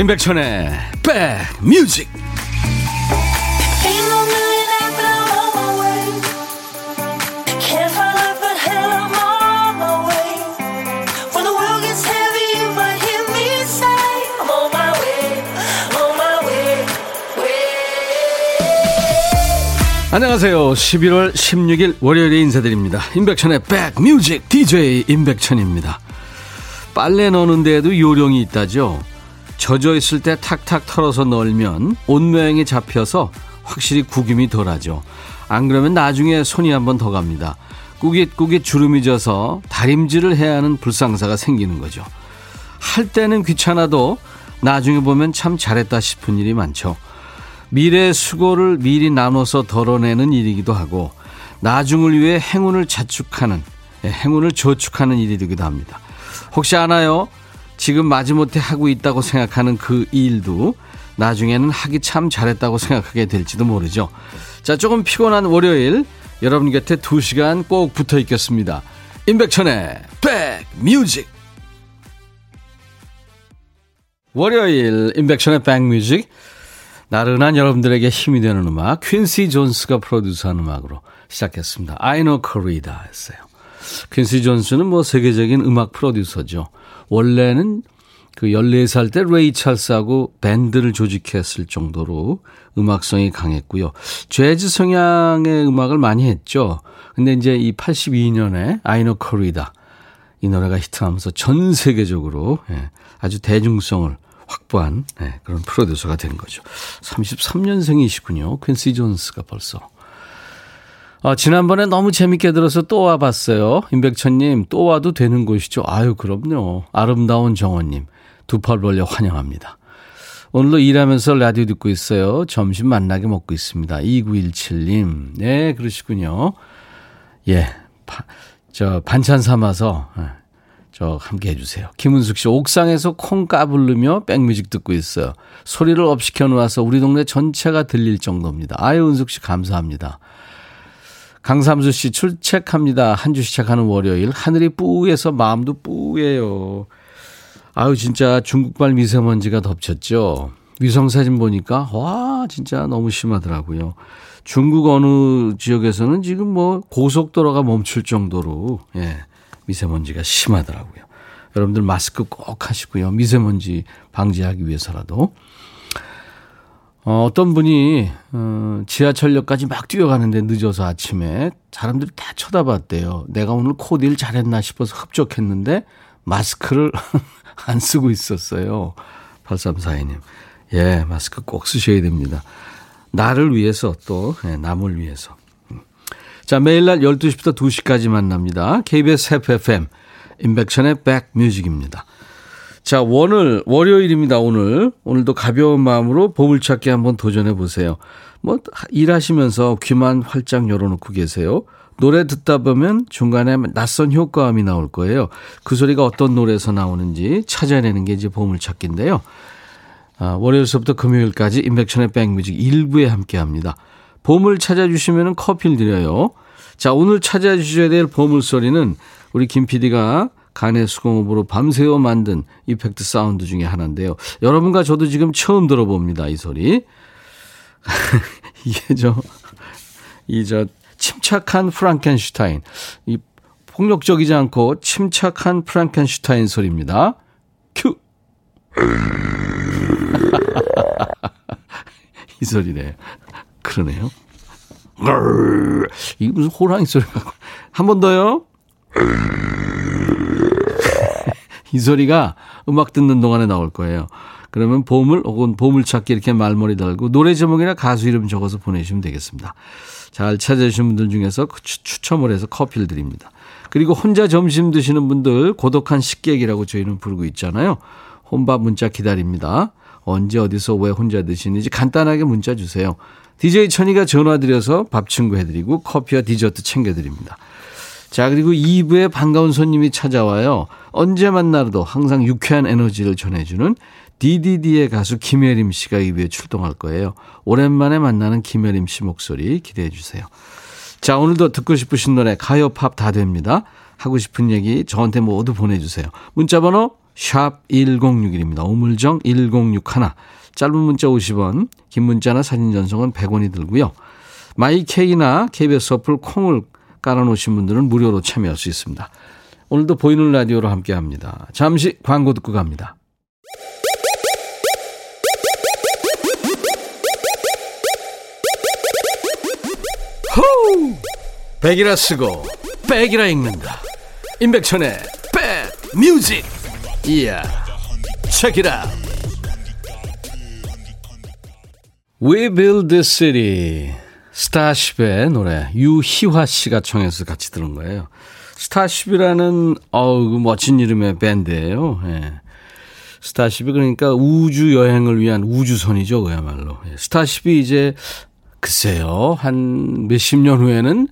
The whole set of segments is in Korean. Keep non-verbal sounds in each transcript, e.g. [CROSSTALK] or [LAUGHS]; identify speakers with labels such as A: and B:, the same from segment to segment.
A: 임백천의 백뮤직 안녕하세요. 11월 16일 월요일에 인사드립니다. 임백천의 백뮤직 DJ 임백천입니다. 빨래 넣는 데에도 요령이 있다죠. 젖어 있을 때 탁탁 털어서 널면 옷 모양이 잡혀서 확실히 구김이 덜하죠. 안 그러면 나중에 손이 한 번 더 갑니다. 꾸깃꾸깃 주름이 져서 다림질을 해야 하는 불상사가 생기는 거죠. 할 때는 귀찮아도 나중에 보면 참 잘했다 싶은 일이 많죠. 미래의 수고를 미리 나눠서 덜어내는 일이기도 하고 나중을 위해 행운을 자축하는 예, 행운을 저축하는 일이기도 합니다. 혹시 아나요? 지금 마지못해 하고 있다고 생각하는 그 일도 나중에는 하기 참 잘했다고 생각하게 될지도 모르죠. 자, 조금 피곤한 월요일 여러분 곁에 2시간 꼭 붙어 있겠습니다. 임백천의 백뮤직 월요일 임백천의 백뮤직 나른한 여러분들에게 힘이 되는 음악 퀸시 존스가 프로듀스한 음악으로 시작했습니다. Ai No Corrida 였어요. 퀸시 존스는 뭐 세계적인 음악 프로듀서죠. 원래는 그 14살 때 레이 찰스하고 밴드를 조직했을 정도로 음악성이 강했고요. 재즈 성향의 음악을 많이 했죠. 근데 이제 이 82년에 Ai No Corrida 이 노래가 히트하면서 전 세계적으로 예, 아주 대중성을 확보한 예, 그런 프로듀서가 된 거죠. 33년생이시군요. 퀸시 존스가 벌써. 어, 지난번에 너무 재밌게 들어서 또 와봤어요. 임백천님, 또 와도 되는 곳이죠. 아유, 그럼요. 아름다운 정원님, 두 팔 벌려 환영합니다. 오늘도 일하면서 라디오 듣고 있어요. 점심 만나게 먹고 있습니다. 2917님. 네, 그러시군요. 예. 바, 저, 반찬 삼아서, 예, 저, 함께 해주세요. 김은숙 씨, 옥상에서 콩 까불르며 백뮤직 듣고 있어요. 소리를 업시켜 놓아서 우리 동네 전체가 들릴 정도입니다. 아유, 은숙 씨, 감사합니다. 강삼수 씨 출첵합니다. 한 주 시작하는 월요일 하늘이 뿌에서 마음도 뿌예요. 아유 진짜 중국발 미세먼지가 덮쳤죠. 위성 사진 보니까 와 진짜 너무 심하더라고요. 중국 어느 지역에서는 지금 뭐 고속도로가 멈출 정도로 예, 미세먼지가 심하더라고요. 여러분들 마스크 꼭 하시고요. 미세먼지 방지하기 위해서라도. 어, 어떤 분이 어, 지하철역까지 막 뛰어가는데 늦어서 아침에 사람들이 다 쳐다봤대요. 내가 오늘 코디를 잘했나 싶어서 흡족했는데 마스크를 [LAUGHS] 안 쓰고 있었어요. 8342님. 예, 마스크 꼭 쓰셔야 됩니다. 나를 위해서 또 예, 남을 위해서. 음. 자, 매일 날 12시부터 2시까지 만납니다. KBS FFM 인백션의 백뮤직입니다. 자, 오늘 월요일입니다. 오늘 오늘도 가벼운 마음으로 보물찾기 한번 도전해 보세요. 뭐 일하시면서 귀만 활짝 열어놓고 계세요. 노래 듣다 보면 중간에 낯선 효과음이 나올 거예요. 그 소리가 어떤 노래에서 나오는지 찾아내는 게 이제 보물찾기인데요. 아, 월요일서부터 금요일까지 인백션의 백뮤직 일부에 함께 합니다. 보물 찾아주시면 커피를 드려요. 자, 오늘 찾아주셔야 될 보물소리는 우리 김 PD가 간의 수공업으로 밤새워 만든 effect sound 중에 하나인데요. 여러분과 저도 지금 처음 들어봅니다. 이 소리. [LAUGHS] 이게 저, 이 저, 침착한 프랑켄슈타인. 이 폭력적이지 않고 침착한 프랑켄슈타인 소리입니다. 큐! [LAUGHS] 이 소리네. 그러네요. 이게 무슨 호랑이 소리가. 한 번 더요. 이 소리가 음악 듣는 동안에 나올 거예요. 그러면 보물 혹은 보물찾기 이렇게 말머리 달고 노래 제목이나 가수 이름 적어서 보내주시면 되겠습니다. 잘 찾아주신 분들 중에서 그 추첨을 해서 커피를 드립니다. 그리고 혼자 점심 드시는 분들 고독한 식객이라고 저희는 부르고 있잖아요. 혼밥 문자 기다립니다. 언제 어디서 왜 혼자 드시는지 간단하게 문자 주세요. DJ 천이가 전화 드려서 밥 친구 해드리고 커피와 디저트 챙겨드립니다. 자, 그리고 2부에 반가운 손님이 찾아와요. 언제 만나도 항상 유쾌한 에너지를 전해주는 DDD의 가수 김혜림 씨가 2부에 출동할 거예요. 오랜만에 만나는 김혜림 씨 목소리 기대해 주세요. 자, 오늘도 듣고 싶으신 노래, 가요, 팝 다 됩니다. 하고 싶은 얘기 저한테 모두 보내주세요. 문자번호 샵 1061입니다. 우물정 1061. 짧은 문자 50원, 긴 문자나 사진 전송은 100원이 들고요. 마이케이나 KBS 어플 콩을 깔아놓으신 분들은 무료로 참여할 수 있습니다. 오늘도 보이는 라디오로 함께 합니다. 잠시 광고 듣고 갑니다. 호우! 백이라 쓰고 Back이라 읽는다. 임백천의 Back Music. 이야. Check it out. We Built This City. 스타쉽의 노래 유희화 씨가 청해서 같이 들은 거예요. 스타쉽이라는 어우 그 멋진 이름의 밴드예요. 예. 스타쉽이 그러니까 우주 여행을 위한 우주선이죠, 그야말로. 예. 스타쉽이 이제 글쎄요 한 몇십 년 후에는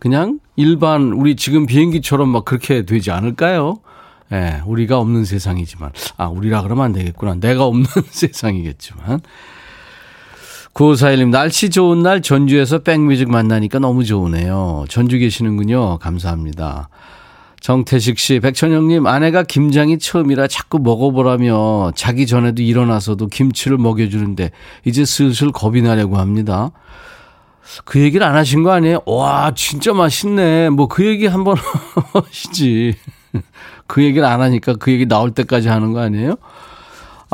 A: 그냥 일반 우리 지금 비행기처럼 막 그렇게 되지 않을까요? 예, 우리가 없는 세상이지만 아 우리라 그러면 안 되겠구나. 내가 없는 [LAUGHS] 세상이겠지만 9541님, 날씨 좋은 날 전주에서 백뮤직 만나니까 너무 좋으네요. 전주 계시는군요. 감사합니다. 정태식 씨, 백천영님, 아내가 김장이 처음이라 자꾸 먹어보라며 자기 전에도 일어나서도 김치를 먹여주는데 이제 슬슬 겁이 나려고 합니다. 그 얘기를 안 하신 거 아니에요? 와, 진짜 맛있네. 뭐 그 얘기 한번 [LAUGHS] 하시지. 그 얘기를 안 하니까 그 얘기 나올 때까지 하는 거 아니에요?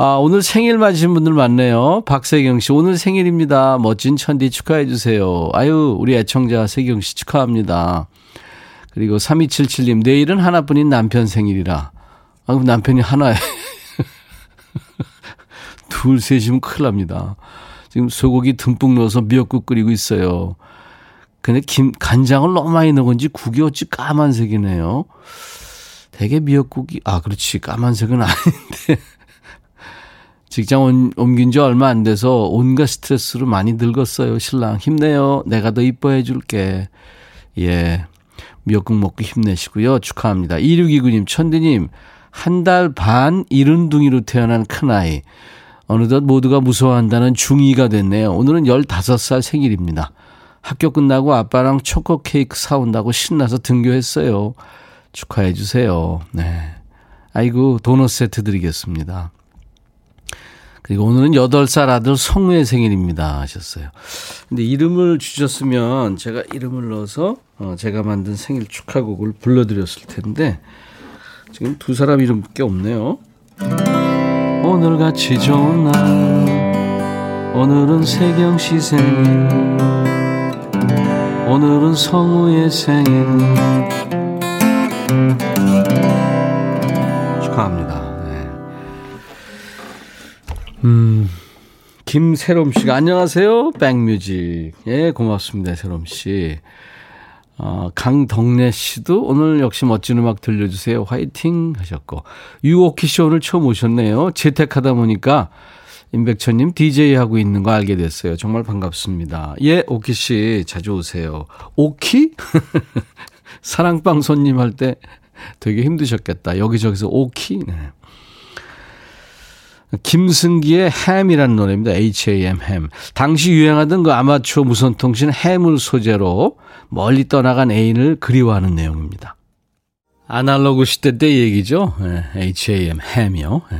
A: 아, 오늘 생일 맞으신 분들 많네요. 박세경 씨, 오늘 생일입니다. 멋진 천디 축하해주세요. 아유, 우리 애청자 세경 씨 축하합니다. 그리고 3277님, 내일은 하나뿐인 남편 생일이라. 아, 그럼 남편이 하나에. [LAUGHS] 둘, 셋이면 큰일 납니다. 지금 소고기 듬뿍 넣어서 미역국 끓이고 있어요. 근데 김, 간장을 너무 많이 넣은 건지 국이 어찌 까만색이네요. 되게 미역국이, 아, 그렇지. 까만색은 아닌데. 직장 옮긴 지 얼마 안 돼서 온갖 스트레스로 많이 늙었어요. 신랑 힘내요. 내가 더 이뻐해 줄게. 예. 미역국 먹고 힘내시고요. 축하합니다. 2629님, 천디님, 한 달 반 이른둥이로 태어난 큰아이. 어느덧 모두가 무서워한다는 중2가 됐네요. 오늘은 15살 생일입니다. 학교 끝나고 아빠랑 초코 케이크 사온다고 신나서 등교했어요. 축하해 주세요. 네. 아이고, 도넛 세트 드리겠습니다. 그리고 오늘은 8살 아들 성우의 생일입니다. 하셨어요. 근데 이름을 주셨으면 제가 이름을 넣어서 어 제가 만든 생일 축하곡을 불러드렸을 텐데 지금 두 사람 이름밖에 없네요. 오늘같이 좋은 날 오늘은 세경 씨 생일 오늘은 성우의 생일 음, 김세롬 씨가 안녕하세요. 백뮤직. 예, 고맙습니다. 세롬 씨. 어, 강덕래 씨도 오늘 역시 멋진 음악 들려주세요. 화이팅 하셨고. 유오키 씨 오늘 처음 오셨네요. 재택하다 보니까 임백천님 DJ 하고 있는 거 알게 됐어요. 정말 반갑습니다. 예, 오키 씨 자주 오세요. 오키? [LAUGHS] 사랑방 손님 할 때 되게 힘드셨겠다. 여기저기서 오키? 네. 김승기의 햄이라는 노래입니다. H-A-M, 햄. 당시 유행하던 그 아마추어 무선통신 햄을 소재로 멀리 떠나간 애인을 그리워하는 내용입니다. 아날로그 시대 때 얘기죠. 네, H-A-M, 햄이요. 네.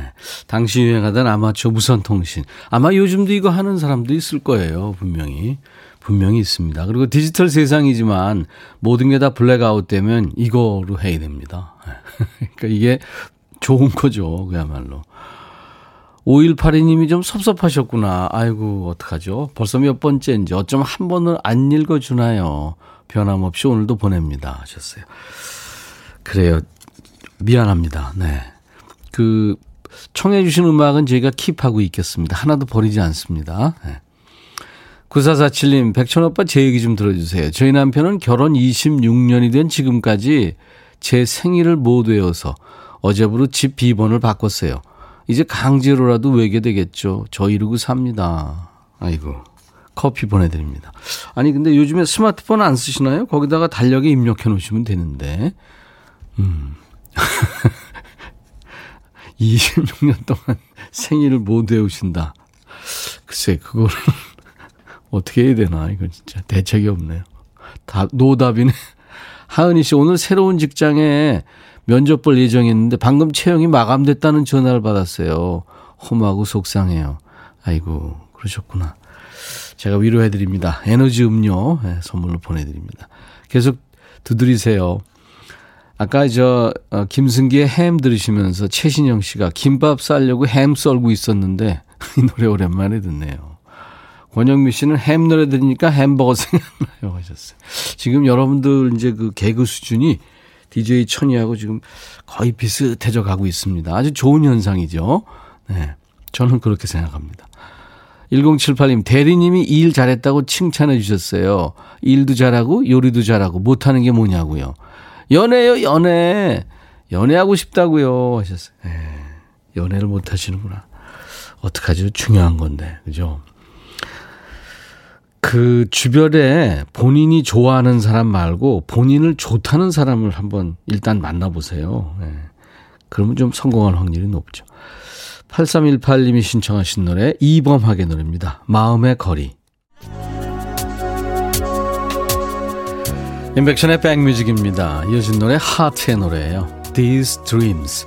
A: 당시 유행하던 아마추어 무선통신. 아마 요즘도 이거 하는 사람도 있을 거예요. 분명히. 분명히 있습니다. 그리고 디지털 세상이지만 모든 게 다 블랙아웃 되면 이거로 해야 됩니다. [LAUGHS] 그러니까 이게 좋은 거죠. 그야말로. 5182님이 좀 섭섭하셨구나. 아이고, 어떡하죠? 벌써 몇 번째인지 어쩜 한 번을 안 읽어주나요? 변함없이 오늘도 보냅니다. 하셨어요. 그래요. 미안합니다. 네. 그, 청해주신 음악은 저희가 킵하고 있겠습니다. 하나도 버리지 않습니다. 네. 9447님, 백천오빠 제 얘기 좀 들어주세요. 저희 남편은 결혼 26년이 된 지금까지 제 생일을 못 외워서 어제부로 집 비번을 바꿨어요. 이제 강제로라도 외계되겠죠. 저 이러고 삽니다. 아이고. 커피 보내드립니다. 아니, 근데 요즘에 스마트폰 안 쓰시나요? 거기다가 달력에 입력해 놓으시면 되는데. 음. [LAUGHS] 26년 동안 생일을 못 외우신다. 글쎄, 그거를 [LAUGHS] 어떻게 해야 되나. 이건 진짜 대책이 없네요. 답, 노답이네. 하은희 씨, 오늘 새로운 직장에 면접 볼 예정이었는데 방금 채용이 마감됐다는 전화를 받았어요. 험하고 속상해요. 아이고, 그러셨구나. 제가 위로해드립니다. 에너지 음료 네, 선물로 보내드립니다. 계속 두드리세요. 아까 저 어, 김승기의 햄 들으시면서 최신영 씨가 김밥 싸려고 햄 썰고 있었는데 [LAUGHS] 이 노래 오랜만에 듣네요. 권영미 씨는 햄 노래 들으니까 햄버거 생각나요 하셨어요. 지금 여러분들 이제 그 개그 수준이 DJ 천이하고 지금 거의 비슷해져 가고 있습니다. 아주 좋은 현상이죠. 네. 저는 그렇게 생각합니다. 1078님, 대리님이 일 잘했다고 칭찬해 주셨어요. 일도 잘하고 요리도 잘하고 못하는 게 뭐냐고요. 연애요, 연애. 연애하고 싶다고요. 하셨어요. 에, 네. 연애를 못 하시는구나. 어떡하죠? 중요한 건데. 그죠? 그 주변에 본인이 좋아하는 사람 말고 본인을 좋다는 사람을 한번 일단 만나보세요. 네. 그러면 좀 성공할 확률이 높죠. 8318님이 신청하신 노래 이범학의 노래입니다. 마음의 거리. 인백션의 백뮤직입니다. 이어진 노래 하트의 노래예요. These Dreams.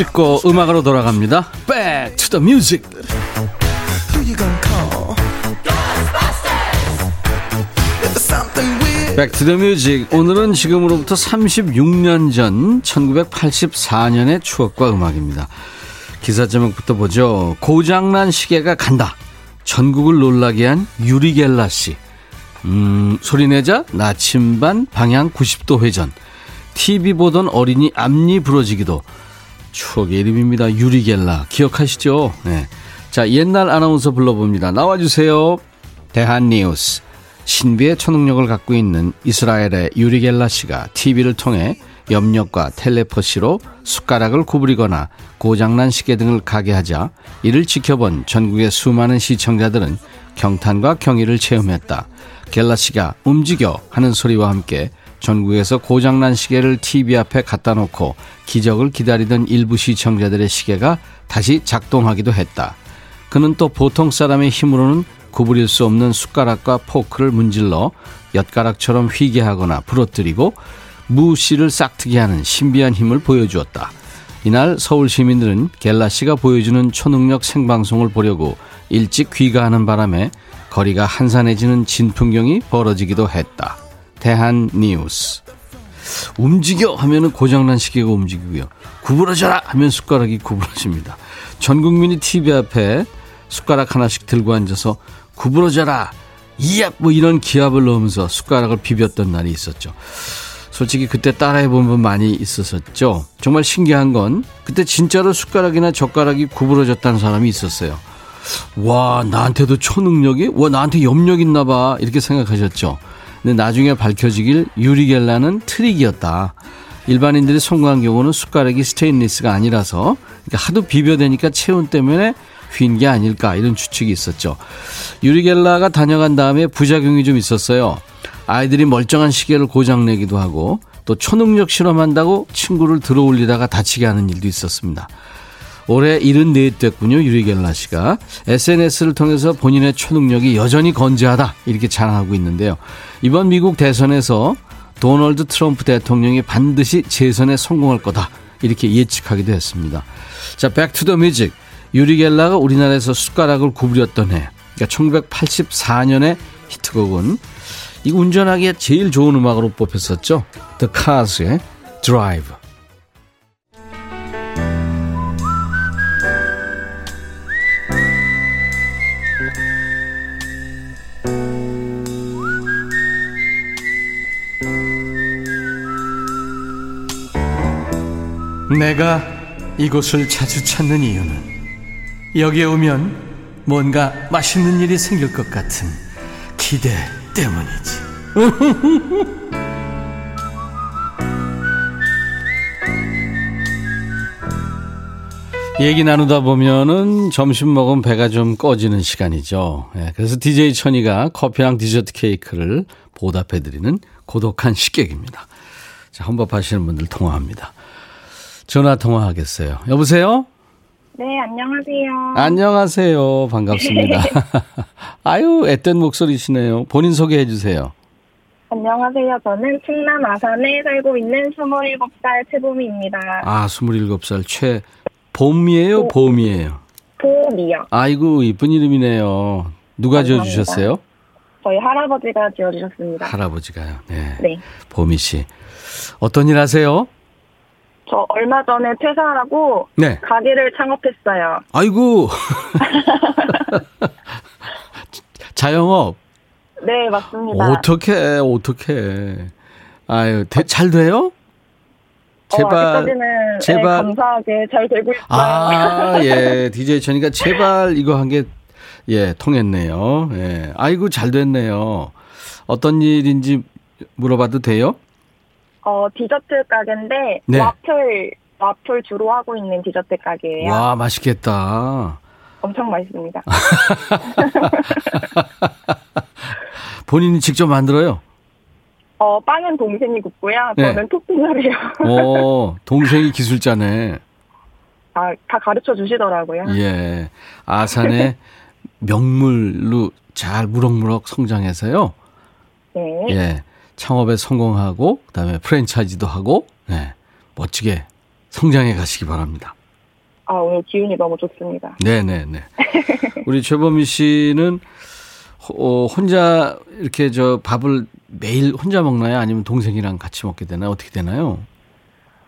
A: 찍고 음악으로 돌아갑니다. Back to the music. Back to the Music 오늘은 지금으로부터 36년 전 1984년의 추억과 음악입니다. 기사 제목부터 보죠. 고장난 시계가 간다. 전국을 놀라게 한 유리겔라 씨. 음, 소리내자 나침반 방향 90도 회전. TV 보던 어린이 앞니 부러지기도. 추억의 이름입니다. 유리겔라. 기억하시죠? 네. 자, 옛날 아나운서 불러봅니다. 나와주세요. 대한뉴스. 신비의 초능력을 갖고 있는 이스라엘의 유리겔라 씨가 TV를 통해 염력과 텔레퍼시로 숟가락을 구부리거나 고장난 시계 등을 가게 하자 이를 지켜본 전국의 수많은 시청자들은 경탄과 경의를 체험했다. 겔라 씨가 움직여 하는 소리와 함께 전국에서 고장난 시계를 TV 앞에 갖다 놓고 기적을 기다리던 일부 시청자들의 시계가 다시 작동하기도 했다. 그는 또 보통 사람의 힘으로는 구부릴 수 없는 숟가락과 포크를 문질러 엿가락처럼 휘게 하거나 부러뜨리고 무씨를 싹트게 하는 신비한 힘을 보여주었다. 이날 서울 시민들은 겔라 씨가 보여주는 초능력 생방송을 보려고 일찍 귀가하는 바람에 거리가 한산해지는 진풍경이 벌어지기도 했다. 대한 뉴스. 움직여 하면은 고장난 시계가 움직이고요. 구부러져라 하면 숟가락이 구부러집니다. 전 국민이 TV 앞에 숟가락 하나씩 들고 앉아서 구부러져라 이압 뭐 이런 기합을 넣으면서 숟가락을 비볐던 날이 있었죠. 솔직히 그때 따라해본 분 많이 있었었죠. 정말 신기한 건 그때 진짜로 숟가락이나 젓가락이 구부러졌다는 사람이 있었어요. 와 나한테도 초능력이 와 나한테 염력 있나 봐 이렇게 생각하셨죠. 근데 나중에 밝혀지길 유리겔라는 트릭이었다. 일반인들이 성공한 경우는 숟가락이 스테인리스가 아니라서 그러니까 하도 비벼대니까 체온 때문에 휜 게 아닐까 이런 추측이 있었죠. 유리겔라가 다녀간 다음에 부작용이 좀 있었어요. 아이들이 멀쩡한 시계를 고장내기도 하고 또 초능력 실험한다고 친구를 들어 올리다가 다치게 하는 일도 있었습니다. 올해 74 됐군요, 유리겔라 씨가. SNS를 통해서 본인의 초능력이 여전히 건재하다, 이렇게 자랑하고 있는데요. 이번 미국 대선에서 도널드 트럼프 대통령이 반드시 재선에 성공할 거다, 이렇게 예측하기도 했습니다. 자, Back to the Music. 유리겔라가 우리나라에서 숟가락을 구부렸던 해. 그러니까 1984년에 히트곡은 이 운전하기에 제일 좋은 음악으로 뽑혔었죠. The Cars의 Drive. 내가 이곳을 자주 찾는 이유는 여기에 오면 뭔가 맛있는 일이 생길 것 같은 기대 때문이지. [LAUGHS] 얘기 나누다 보면은 점심 먹으면 배가 좀 꺼지는 시간이죠. 예, 그래서 DJ 천이가 커피랑 디저트 케이크를 보답해드리는 고독한 식객입니다. 자, 혼밥하시는 분들 통화합니다. 전화 통화하겠어요. 여보세요?
B: 네, 안녕하세요.
A: 안녕하세요. 반갑습니다. [LAUGHS] 아유, 앳된 목소리시네요. 본인 소개해 주세요.
B: 안녕하세요. 저는 충남 아산에 살고 있는 27살 최보미입니다.
A: 아, 27살 최 봄이에요, 봄이에요.
B: 보미요.
A: 아이고, 이쁜 이름이네요. 누가 지어
B: 감사합니다.
A: 주셨어요?
B: 저희 할아버지가 지어주셨습니다.
A: 할아버지가요. 네.
B: 네.
A: 봄이 씨. 어떤 일 하세요?
B: 저 얼마 전에 퇴사하고
A: 네.
B: 가게를 창업했어요.
A: 아이고. [LAUGHS] 자영업.
B: 네, 맞습니다.
A: 어떻게 어떻게. 아유, 대- 잘 돼요? 제발.
B: 어,
A: 제발.
B: 네, 감사하게 잘 되고 있어요.
A: 아, 예. DJ 천이가 제발 이거 한 게, 예, 통했네요. 예. 아이고, 잘 됐네요. 어떤 일인지 물어봐도 돼요?
B: 어, 디저트 가게인데
A: 네.
B: 와플 와플 주로 하고 있는 디저트 가게예요.
A: 와, 맛있겠다.
B: 엄청 맛있습니다. [LAUGHS]
A: 본인이 직접 만들어요?
B: 어, 빵은 동생이 굽고요.
A: 네.
B: 저는 토핑을 해요.
A: 오, [LAUGHS] 동생이 기술자네.
B: 아, 다 가르쳐 주시더라고요.
A: 예. 아산의 [LAUGHS] 명물로 잘 무럭무럭 성장해서요.
B: 네.
A: 예. 창업에 성공하고, 그 다음에 프랜차이즈도 하고, 예. 멋지게 성장해 가시기 바랍니다.
B: 아, 오늘 기운이 너무 좋습니다.
A: 네네네. 우리 최범희 씨는 호- 어, 혼자 이렇게 저 밥을 매일 혼자 먹나요? 아니면 동생이랑 같이 먹게 되나요? 어떻게 되나요?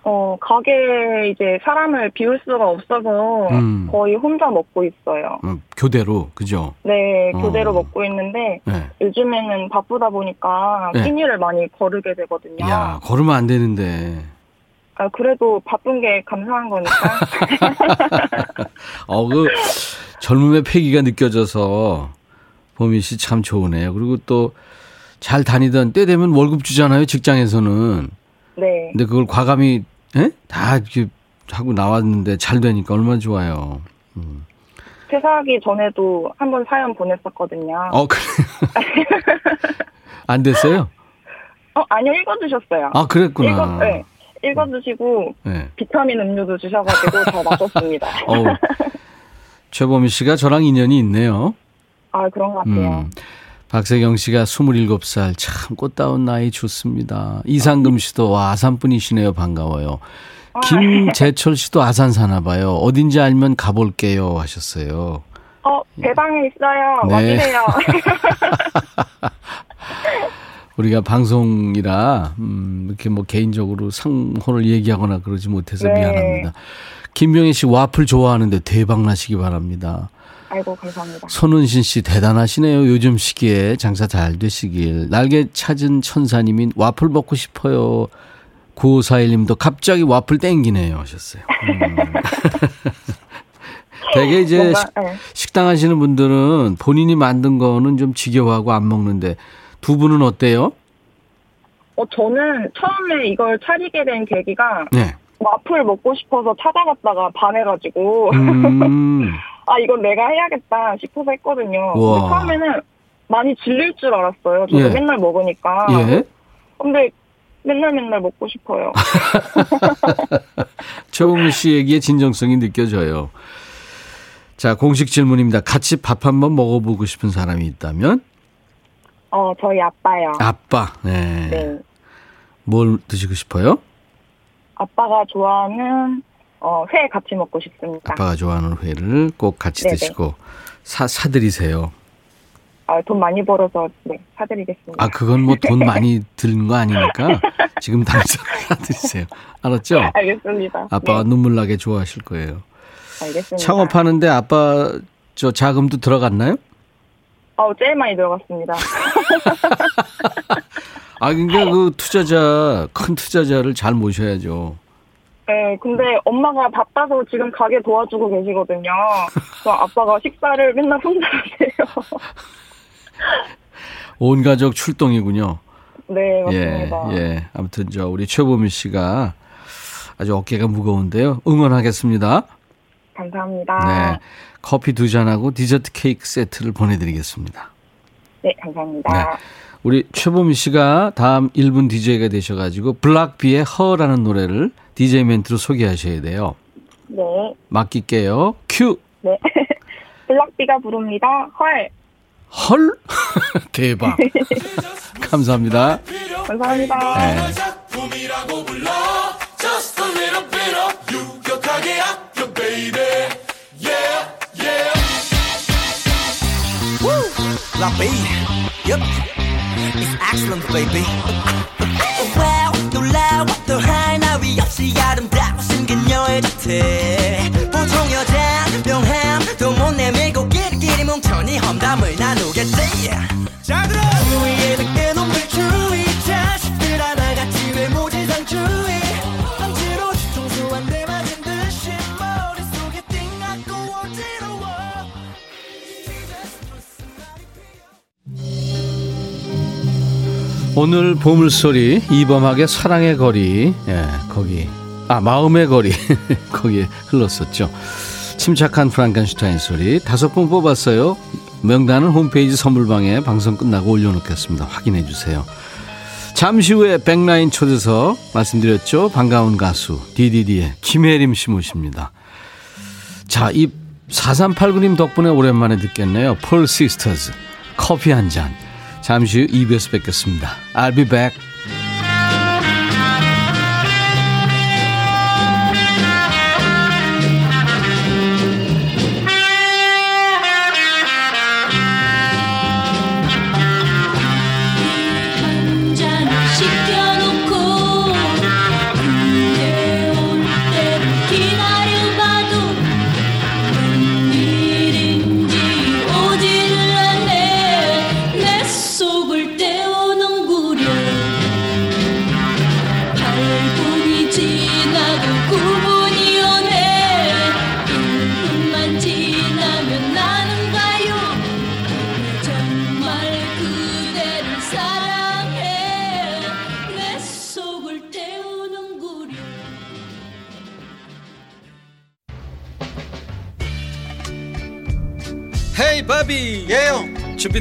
B: 어, 가게에 이제 사람을 비울 수가 없어서
A: 음.
B: 거의 혼자 먹고 있어요.
A: 음, 교대로, 그죠?
B: 네, 교대로
A: 어.
B: 먹고 있는데
A: 네.
B: 요즘에는 바쁘다 보니까
A: 네.
B: 끼니를 많이 거르게 되거든요.
A: 야, 걸으면 안 되는데.
B: 아, 그래도 바쁜 게 감사한 거니까. [LAUGHS]
A: 어, 그 젊음의 패기가 느껴져서 보미 씨참 좋으네요. 그리고 또 잘 다니던 때 되면 월급 주잖아요, 직장에서는.
B: 네.
A: 근데 그걸 과감히 예? 다 이렇게 하고 나왔는데 잘 되니까 얼마나 좋아요. 음.
B: 퇴사하기 전에도 한 번 사연 보냈었거든요.
A: 어, 그래. [LAUGHS] 안 됐어요?
B: 어, 아니요, 읽어주셨어요.
A: 아, 그랬구나.
B: 읽어, 네. 읽어주시고
A: 네.
B: 비타민 음료도 주셔가지고 잘 마셨습니다. [LAUGHS]
A: 최범희 씨가 저랑 인연이 있네요.
B: 아, 그런 것 같아요.
A: 음. 박세경 씨가 27살 참 꽃다운 나이 좋습니다. 이상금 씨도 와 아산 분이시네요. 반가워요.
B: 아,
A: 김재철 씨도 아산 사나 봐요. 어딘지 알면 가볼게요 하셨어요.
B: 어, 대방에 있어요.
A: 네.
B: 와주세요. [LAUGHS]
A: 우리가 방송이라 음, 이렇게 뭐 개인적으로 상호를 얘기하거나 그러지 못해서
B: 네.
A: 미안합니다. 김병희 씨 와플 좋아하는데 대박 나시기 바랍니다.
B: 아이고, 감사합니다.
A: 손은신 씨 대단하시네요. 요즘 시기에 장사 잘 되시길. 날개 찾은 천사님인 와플 먹고 싶어요. 9541님도 갑자기 와플 땡기네요 하셨어요. 음. [LAUGHS] 되게 이제
B: 뭔가,
A: 식,
B: 네.
A: 식당 하시는 분들은 본인이 만든 거는 좀 지겨워하고 안 먹는데 두 분은 어때요?
B: 어, 저는 처음에 이걸 차리게 된 계기가
A: 네.
B: 와플 먹고 싶어서 찾아봤다가 반해가지고
A: 음, [LAUGHS]
B: 아 이건 내가 해야겠다 싶어서 했거든요.
A: 우와.
B: 처음에는 많이 질릴 줄 알았어요. 저도
A: 예.
B: 맨날 먹으니까.
A: 예.
B: 근데 맨날 맨날 먹고 싶어요.
A: 최홍우 씨 얘기의 진정성이 느껴져요. 자, 공식 질문입니다. 같이 밥 한번 먹어보고 싶은 사람이 있다면?
B: 어 저희 아빠요.
A: 아빠. 네.
B: 네.
A: 뭘 드시고 싶어요?
B: 아빠가 좋아하는 어, 회 같이 먹고 싶습니다.
A: 아빠가 좋아하는 회를 꼭 같이
B: 네네.
A: 드시고 사, 사드리세요.
B: 아, 돈 많이 벌어서 네 사드리겠습니다.
A: 아, 그건 뭐 돈 [LAUGHS] 많이 드는 거 아니니까 지금 당장 [LAUGHS] 사드리세요. 알았죠?
B: 알겠습니다.
A: 아빠가
B: 네,
A: 눈물 나게 좋아하실 거예요.
B: 알겠습니다.
A: 창업하는데 아빠 저 자금도 들어갔나요?
B: 어, 제일 많이 들어갔습니다. [LAUGHS]
A: 아, 그러니까 그 투자자, 큰 투자자를 잘 모셔야죠.
B: 네, 근데 엄마가 바빠서 지금 가게 도와주고 계시거든요. 그래서 [LAUGHS] 아빠가 식사를 맨날 혼자 하세요. [LAUGHS]
A: 온 가족 출동이군요.
B: 네,
A: 예,
B: 맞습니다.
A: 예. 아무튼 저 우리 최보미 씨가 아주 어깨가 무거운데요. 응원하겠습니다.
B: 감사합니다.
A: 네. 커피 두 잔하고 디저트 케이크 세트를 보내드리겠습니다.
B: 네, 감사합니다.
A: 네. 우리 최보미 씨가 다음 1분 DJ가 되셔가지고 블락비의 허라는 노래를 DJ 멘트로 소개하셔야 돼요.
B: 네,
A: 맡길게요. 큐!
B: 네. [LAUGHS] 블락비가 부릅니다. 헐.
A: 헐! [LAUGHS] 대박. [LAUGHS] 감사합니다.
B: 감사합니다.
A: 네.
C: Yep. It's excellent, baby. wow, 놀라워 또 하나 위 없이 생긴 여의 자태. 보통 여자 명함 또못 내밀고 끼리끼리 뭉쳐니 험담을 나누겠지. 자 들어. 주위에 늦게
A: 오늘 보물소리 이범학의 사랑의 거리 예, 거기 아 마음의 거리 [LAUGHS] 거기에 흘렀었죠. 침착한 프랑켄슈타인 소리 다섯 분 뽑았어요. 명단은 홈페이지 선물방에 방송 끝나고 올려놓겠습니다. 확인해 주세요. 잠시 후에 백라인 초대석 말씀드렸죠. 반가운 가수 DDD의 김혜림 씨 모십니다. 자이 4389님 덕분에 오랜만에 듣겠네요. 펄 시스터즈 커피 한잔 잠시 후 2부에서 뵙겠습니다. I'll be back.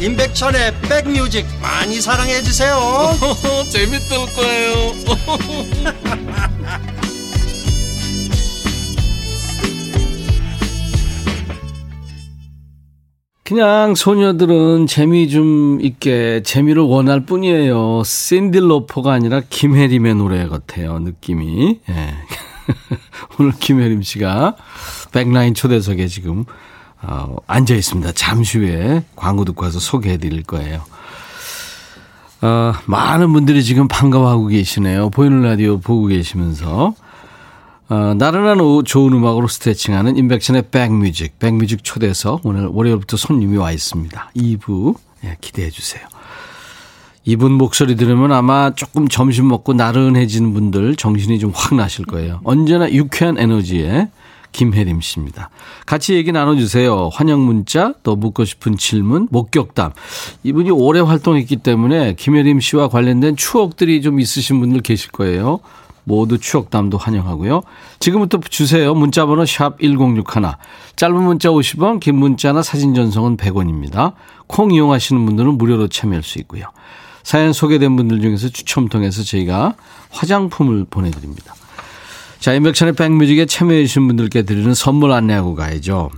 D: 임백천의 백뮤직 많이 사랑해 주세요 [LAUGHS]
E: 재밌을 거예요 [LAUGHS]
A: 그냥 소녀들은 재미 좀 있게 재미를 원할 뿐이에요. 샌디 로퍼가 아니라 김혜림의 노래 같아요. 느낌이. 예. [LAUGHS] 오늘 김혜림 씨가 백라인 초대석에 지금 어, 앉아 있습니다. 잠시 후에 광고 듣고 와서 소개해 드릴 거예요. 어, 많은 분들이 지금 반가워하고 계시네요. 보이는 라디오 보고 계시면서. 어, 나른한 오후 좋은 음악으로 스트레칭하는 인백션의 백뮤직, 백뮤직 초대석 오늘 월요일부터 손님이 와 있습니다. 2부 예, 기대해 주세요. 이분 목소리 들으면 아마 조금 점심 먹고 나른해지는 분들 정신이 좀 확 나실 거예요. 언제나 유쾌한 에너지의 김혜림 씨입니다. 같이 얘기 나눠주세요. 환영 문자, 또 묻고 싶은 질문, 목격담. 이분이 오래 활동했기 때문에 김혜림 씨와 관련된 추억들이 좀 있으신 분들 계실 거예요. 모두 추억담도 환영하고요. 지금부터 주세요. 문자번호 샵 1061. 짧은 문자 50원, 긴 문자나 사진 전송은 100원입니다. 콩 이용하시는 분들은 무료로 참여할 수 있고요. 사연 소개된 분들 중에서 추첨 통해서 저희가 화장품을 보내드립니다. 자, 인백천의 백뮤직에 참여해주신 분들께 드리는 선물 안내하고 가야죠.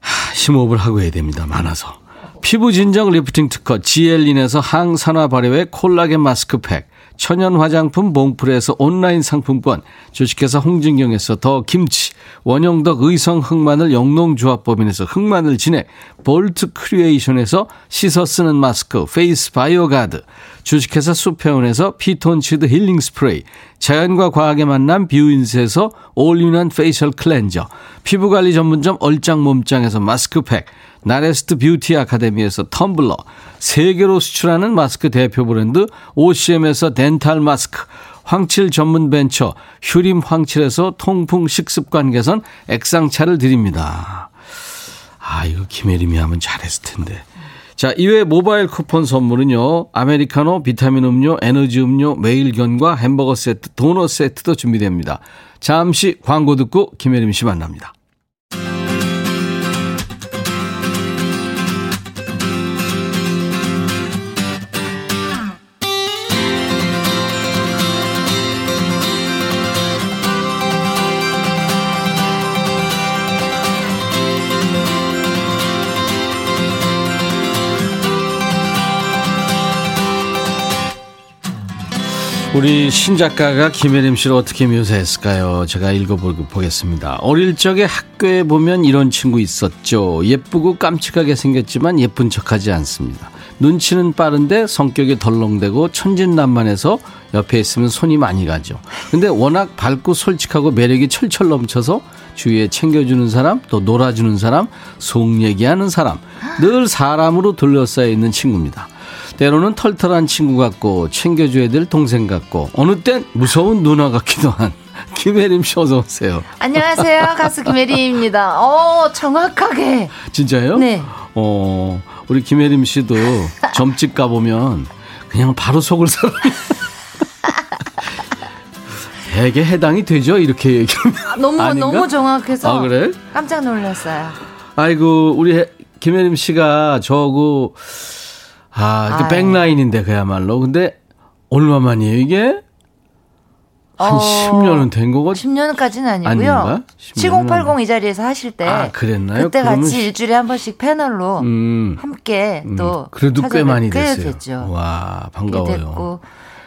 A: 하, 심호흡을 하고 해야 됩니다. 많아서. 피부 진정 리프팅 특허 지엘린에서 항산화 발효의 콜라겐 마스크팩. 천연 화장품 봉풀에서 온라인 상품권, 주식회사 홍진경에서 더 김치, 원형덕 의성 흑마늘 영농조합법인에서 흑마늘 진액, 볼트 크리에이션에서 씻어 쓰는 마스크, 페이스 바이오 가드, 주식회사 수페온에서 피톤치드 힐링 스프레이, 자연과 과학의 만남 뷰인스에서 all-in-one facial cleanser, 피부관리 전문점 얼짱 몸짱에서 마스크팩, 나레스트 뷰티 아카데미에서 텀블러, 세계로 수출하는 마스크 대표 브랜드 OCM에서 dental 마스크, 황칠 전문 벤처 휴림 황칠에서 통풍 식습관 개선 액상차를 드립니다. 아, 이거 김혜림이 하면 잘했을 텐데. 자, 이외 모바일 쿠폰 선물은요. 아메리카노, 비타민 음료, 에너지 음료, 매일견과 햄버거 세트, 도넛 세트도 준비됩니다. 잠시 광고 듣고 김혜림 씨 만납니다. 우리 신작가가 김혜림 씨를 어떻게 묘사했을까요? 제가 읽어보겠습니다. 어릴 적에 학교에 보면 이런 친구 있었죠. 예쁘고 깜찍하게 생겼지만 예쁜 척하지 않습니다. 눈치는 빠른데 성격이 덜렁대고 천진난만해서 옆에 있으면 손이 많이 가죠. 근데 워낙 밝고 솔직하고 매력이 철철 넘쳐서 주위에 챙겨주는 사람, 또 놀아주는 사람, 속 얘기하는 사람, 늘 사람으로 둘러싸여 있는 친구입니다. 때로는 털털한 친구 같고 챙겨줘야 될 동생 같고 어느 땐 무서운 누나 같기도 한 [LAUGHS] 김혜림 씨 어서 오세요.
F: 안녕하세요. [LAUGHS] 가수 김혜림입니다. 어, 정확하게.
A: 진짜요?
F: 네.
A: 어, 우리 김혜림 씨도 점집 가 보면 그냥 바로 속을 사람. 되게 [LAUGHS] 해당이 되죠? 이렇게 얘기하면.
F: 너무
A: 아닌가?
F: 너무 정확해서
A: 아, 그래?
F: 깜짝 놀랐어요.
A: 아이고, 우리 해- 김혜림 씨가 저하고, 아,
F: 아이.
A: 백라인인데, 그야말로. 근데, 얼마만이에요, 이게? 한
F: 어,
A: 10년은 된 거고?
F: 10년까지는 아니고요.
A: 아닌가? 10년은
F: 7080 이 자리에서 하실 때
A: 아, 그랬나요?
F: 그때
A: 그러면
F: 같이
A: 시-
F: 일주일에 한 번씩 패널로
A: 음,
F: 함께
A: 음,
F: 또
A: 그래도 꽤 많이
F: 꽤
A: 됐어요.
F: 됐죠.
A: 와,
F: 꽤
A: 반가워요.
F: 됐고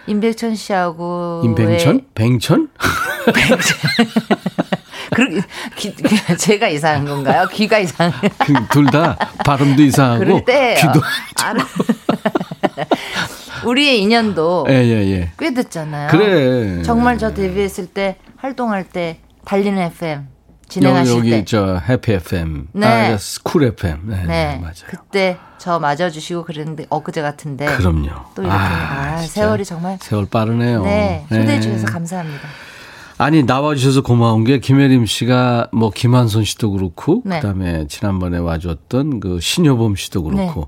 F: 임백천 씨하고
A: 임뱅천? 뱅천? [LAUGHS]
F: 그, 귀, 귀- 제가 이상한 건가요? 귀가 이상.
A: 둘다 발음도 이상하고 귀도
F: 알아. 우리의 인연도
A: 예, 예, 예.
F: 꽤 됐잖아요.
A: 그래.
F: 정말 저 데뷔했을 때 활동할 때 달리는 FM 진행하실
A: 여기,
F: 때.
A: 여기 저 해피 FM.
F: 네.
A: 아, 스쿨 FM. 네,
F: 네,
A: 맞아요.
F: 그때 저 맞아주시고 그랬는데 엊그제 같은데.
A: 그럼요.
F: 또 이렇게 아,
A: 진짜
F: 세월이 정말.
A: 세월 빠르네요.
F: 네, 초대해
A: 네.
F: 주셔서 감사합니다.
A: 아니 나와주셔서 고마운 게 김혜림 씨가 뭐 김한선 씨도 그렇고
F: 네.
A: 그다음에 지난번에 와줬던 그 신효범 씨도 그렇고
F: 네.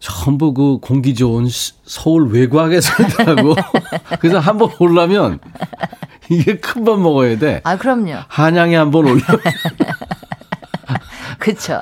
A: 전부 그 공기 좋은 시- 서울 외곽에 살더라고. [LAUGHS] 그래서 한번 오려면 이게 큰 밥 먹어야 돼.
F: 아, 그럼요.
A: 한양에 한 번 올려. [LAUGHS]
F: 그쵸.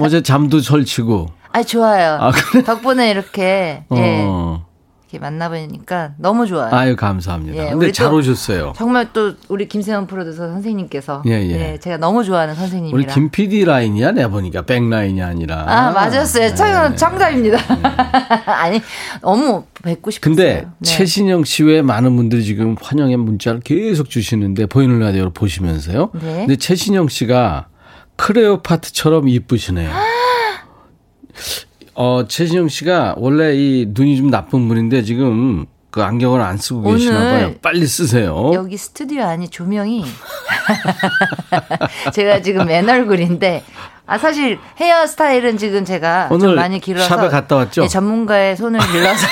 A: 어제 잠도 설치고.
F: 아, 좋아요.
A: 아, 그래?
F: 덕분에 이렇게, 예,
A: 어.
F: 이렇게 만나보니까 너무 좋아요.
A: 아유 감사합니다.
F: 예,
A: 근데
F: 우리 잘또
A: 오셨어요.
F: 정말 또 우리 김세현 프로듀서 선생님께서
A: 예, 예.
F: 제가 너무 좋아하는
A: 우리
F: 선생님이라
A: 김 PD 라인이야 내 보니까 백 라인이 아니라.
F: 아 맞았어요.
A: 네.
F: 정, 정답입니다. [LAUGHS] 아니 너무 뵙고 싶었어요.
A: 근데
F: 네.
A: 최신영 씨 외에 많은 분들이 지금 환영의 문자를 계속 주시는데 보이는 라디오를 보시면서요.
F: 네.
A: 근데 최신영 씨가 크레오파트처럼 이쁘시네요. [LAUGHS] 어, 최신영 씨가 원래 이 눈이 좀 나쁜 분인데 지금 그 안경을 안 쓰고 계시나 봐요. 빨리 쓰세요.
F: 여기 스튜디오 안이 조명이 [LAUGHS] 제가 지금 맨 얼굴인데 아 사실 헤어스타일은 지금 제가 좀
A: 오늘
F: 많이 길어서
A: 샵에 갔다 왔죠?
F: 네, 전문가의 손을 빌려서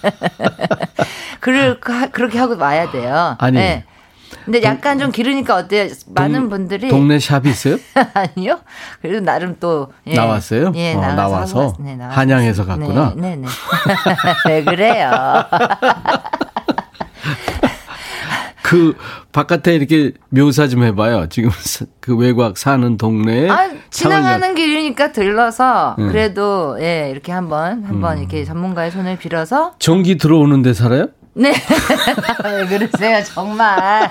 F: [LAUGHS] 그를 그렇게 하고 와야 돼요.
A: 아니.
F: 네. 근데 약간 좀 기르니까 어때요? 많은 분들이
A: 동네 샵이 있어요? [LAUGHS]
F: 아니요. 그래도 나름 또 예.
A: 나왔어요?
F: 예,
A: 어,
F: 나와서, 네, 나와서
A: 한양에서
F: 왔-
A: 갔구나?
F: 네, 네, 네. [LAUGHS] 왜 그래요? [LAUGHS]
A: 그 바깥에 이렇게 묘사 좀 해봐요. 지금 사- 그 외곽 사는 동네에
F: 아, 지나가는 길이니까 들러서
A: 음.
F: 그래도 예 이렇게 한번 한번 이렇게 전문가의 손을 빌어서
A: 전기 들어오는데 살아요?
F: 네 [LAUGHS] 왜 그러세요 정말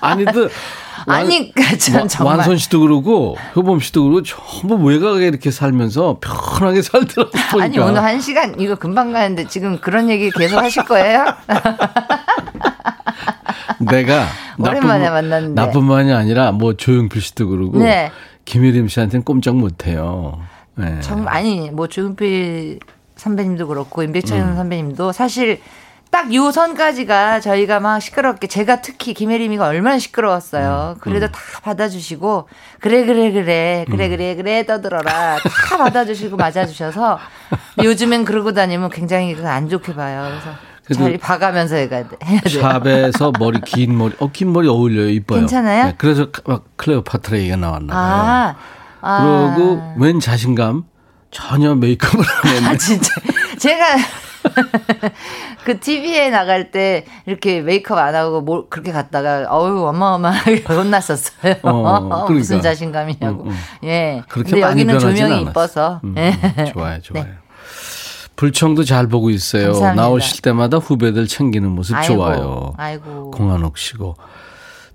A: 아니들 [LAUGHS]
F: 아니 전 정말
A: 완선 씨도 그러고 효범 씨도 그러고 전부 외곽에 이렇게 살면서 편하게 살더라고 보니까.
F: 아니 오늘 한 시간 이거 금방 가는데 지금 그런 얘기 계속 하실 거예요? [LAUGHS]
A: 내가
F: 오랜만에
A: 나뿐-
F: 만났는데.
A: 나뿐만이 아니라 뭐 조용필 씨도 그러고
F: 네.
A: 김혜림 씨한테는 꼼짝 못 해요. 네.
F: 정말 아니 뭐 조용필 선배님도 그렇고 임백천
A: 음.
F: 선배님도 사실 딱 요 선까지가 저희가 막 시끄럽게 제가 특히 김혜림이가 얼마나 시끄러웠어요.
A: 음.
F: 그래도 다 받아주시고 그래 그래 그래 그래 그래 그래 떠들어라 다 받아주시고 맞아주셔서 요즘엔 그러고 다니면 굉장히 안 좋게 봐요. 그래서 잘 봐가면서 해야 돼.
A: 샵에서 머리 긴 머리, 어, 긴 머리 어울려요. 이뻐요.
F: 괜찮아요?
A: 네, 그래서 막 클레오파트라 얘기가 나왔나 봐요.
F: 아, 아.
A: 그러고 웬 자신감? 전혀 메이크업을 안 했네.
F: 아, 진짜. 제가 [LAUGHS] 그 TV에 나갈 때 이렇게 메이크업 안 하고 뭘 그렇게 갔다가 어유 어마어마하게 [LAUGHS] 혼났었어요.
A: 어,
F: 무슨
A: 그러니까.
F: 자신감이냐고.
A: 음, 음.
F: 예.
A: 그렇게
F: 근데 여기는 조명이. 이뻐서.
A: 음,
F: 예.
A: 좋아요, [LAUGHS] 좋아요.
F: 네.
A: 불청도 잘 보고 있어요.
F: 감사합니다.
A: 나오실 때마다 후배들 챙기는 모습
F: 아이고,
A: 좋아요.
F: 아이고.
A: 공한옥 씨고.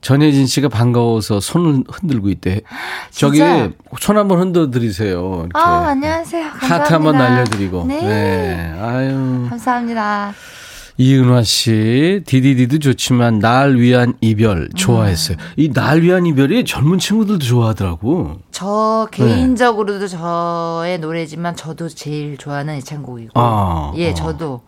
A: 전혜진 씨가 반가워서 손을 흔들고 있대. [GASPS] 저기? 손 한번 흔들어 드리세요. 이렇게.
F: 아, 안녕하세요. 감사합니다.
A: 하트 한번 날려드리고.
F: 네.
A: 아유.
F: 감사합니다.
A: 이은화 씨, 디디디도 좋지만 날 위한 이별 좋아했어요.
F: 음.
A: 이날 위한 이별이 젊은 친구들도 좋아하더라고.
F: 저
A: 네.
F: 개인적으로도 저의 노래지만 저도 제일 좋아하는 애창곡이고.
A: 아,
F: 예,
A: 어.
F: 저도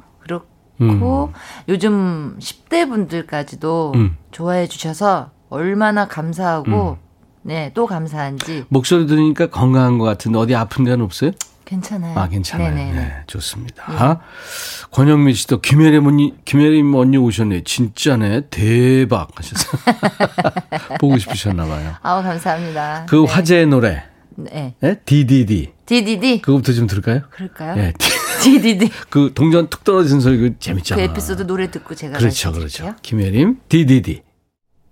F: 그렇고
A: 음.
F: 요즘 10대 분들까지도
A: 음.
F: 좋아해 주셔서 얼마나 감사하고 네, 또 감사한지
A: 목소리 들으니까 건강한 것 같은데 어디 아픈 데는 없어요?
F: 괜찮아요.
A: 아, 괜찮아요.
F: 네네네. 예.
A: 네, 좋습니다. 권영민 씨도 김혜림 언니, 김혜림 언니 오셨네. 진짜네. 대박 하셨어요. [LAUGHS] 보고 싶으셨나 봐요.
F: 아우 감사합니다.
A: 그 화제의 노래.
F: 네.
A: 네? DDD.
F: DDD
A: 그거부터 좀 들을까요?
F: 그럴까요?
A: 예.
F: DDD [LAUGHS]
A: 그 동전 툭 떨어진 소리
F: 그그
A: 재밌잖아.
F: 에피소드 노래 듣고 제가
A: 그렇죠. 그렇죠. 김혜림, DDD.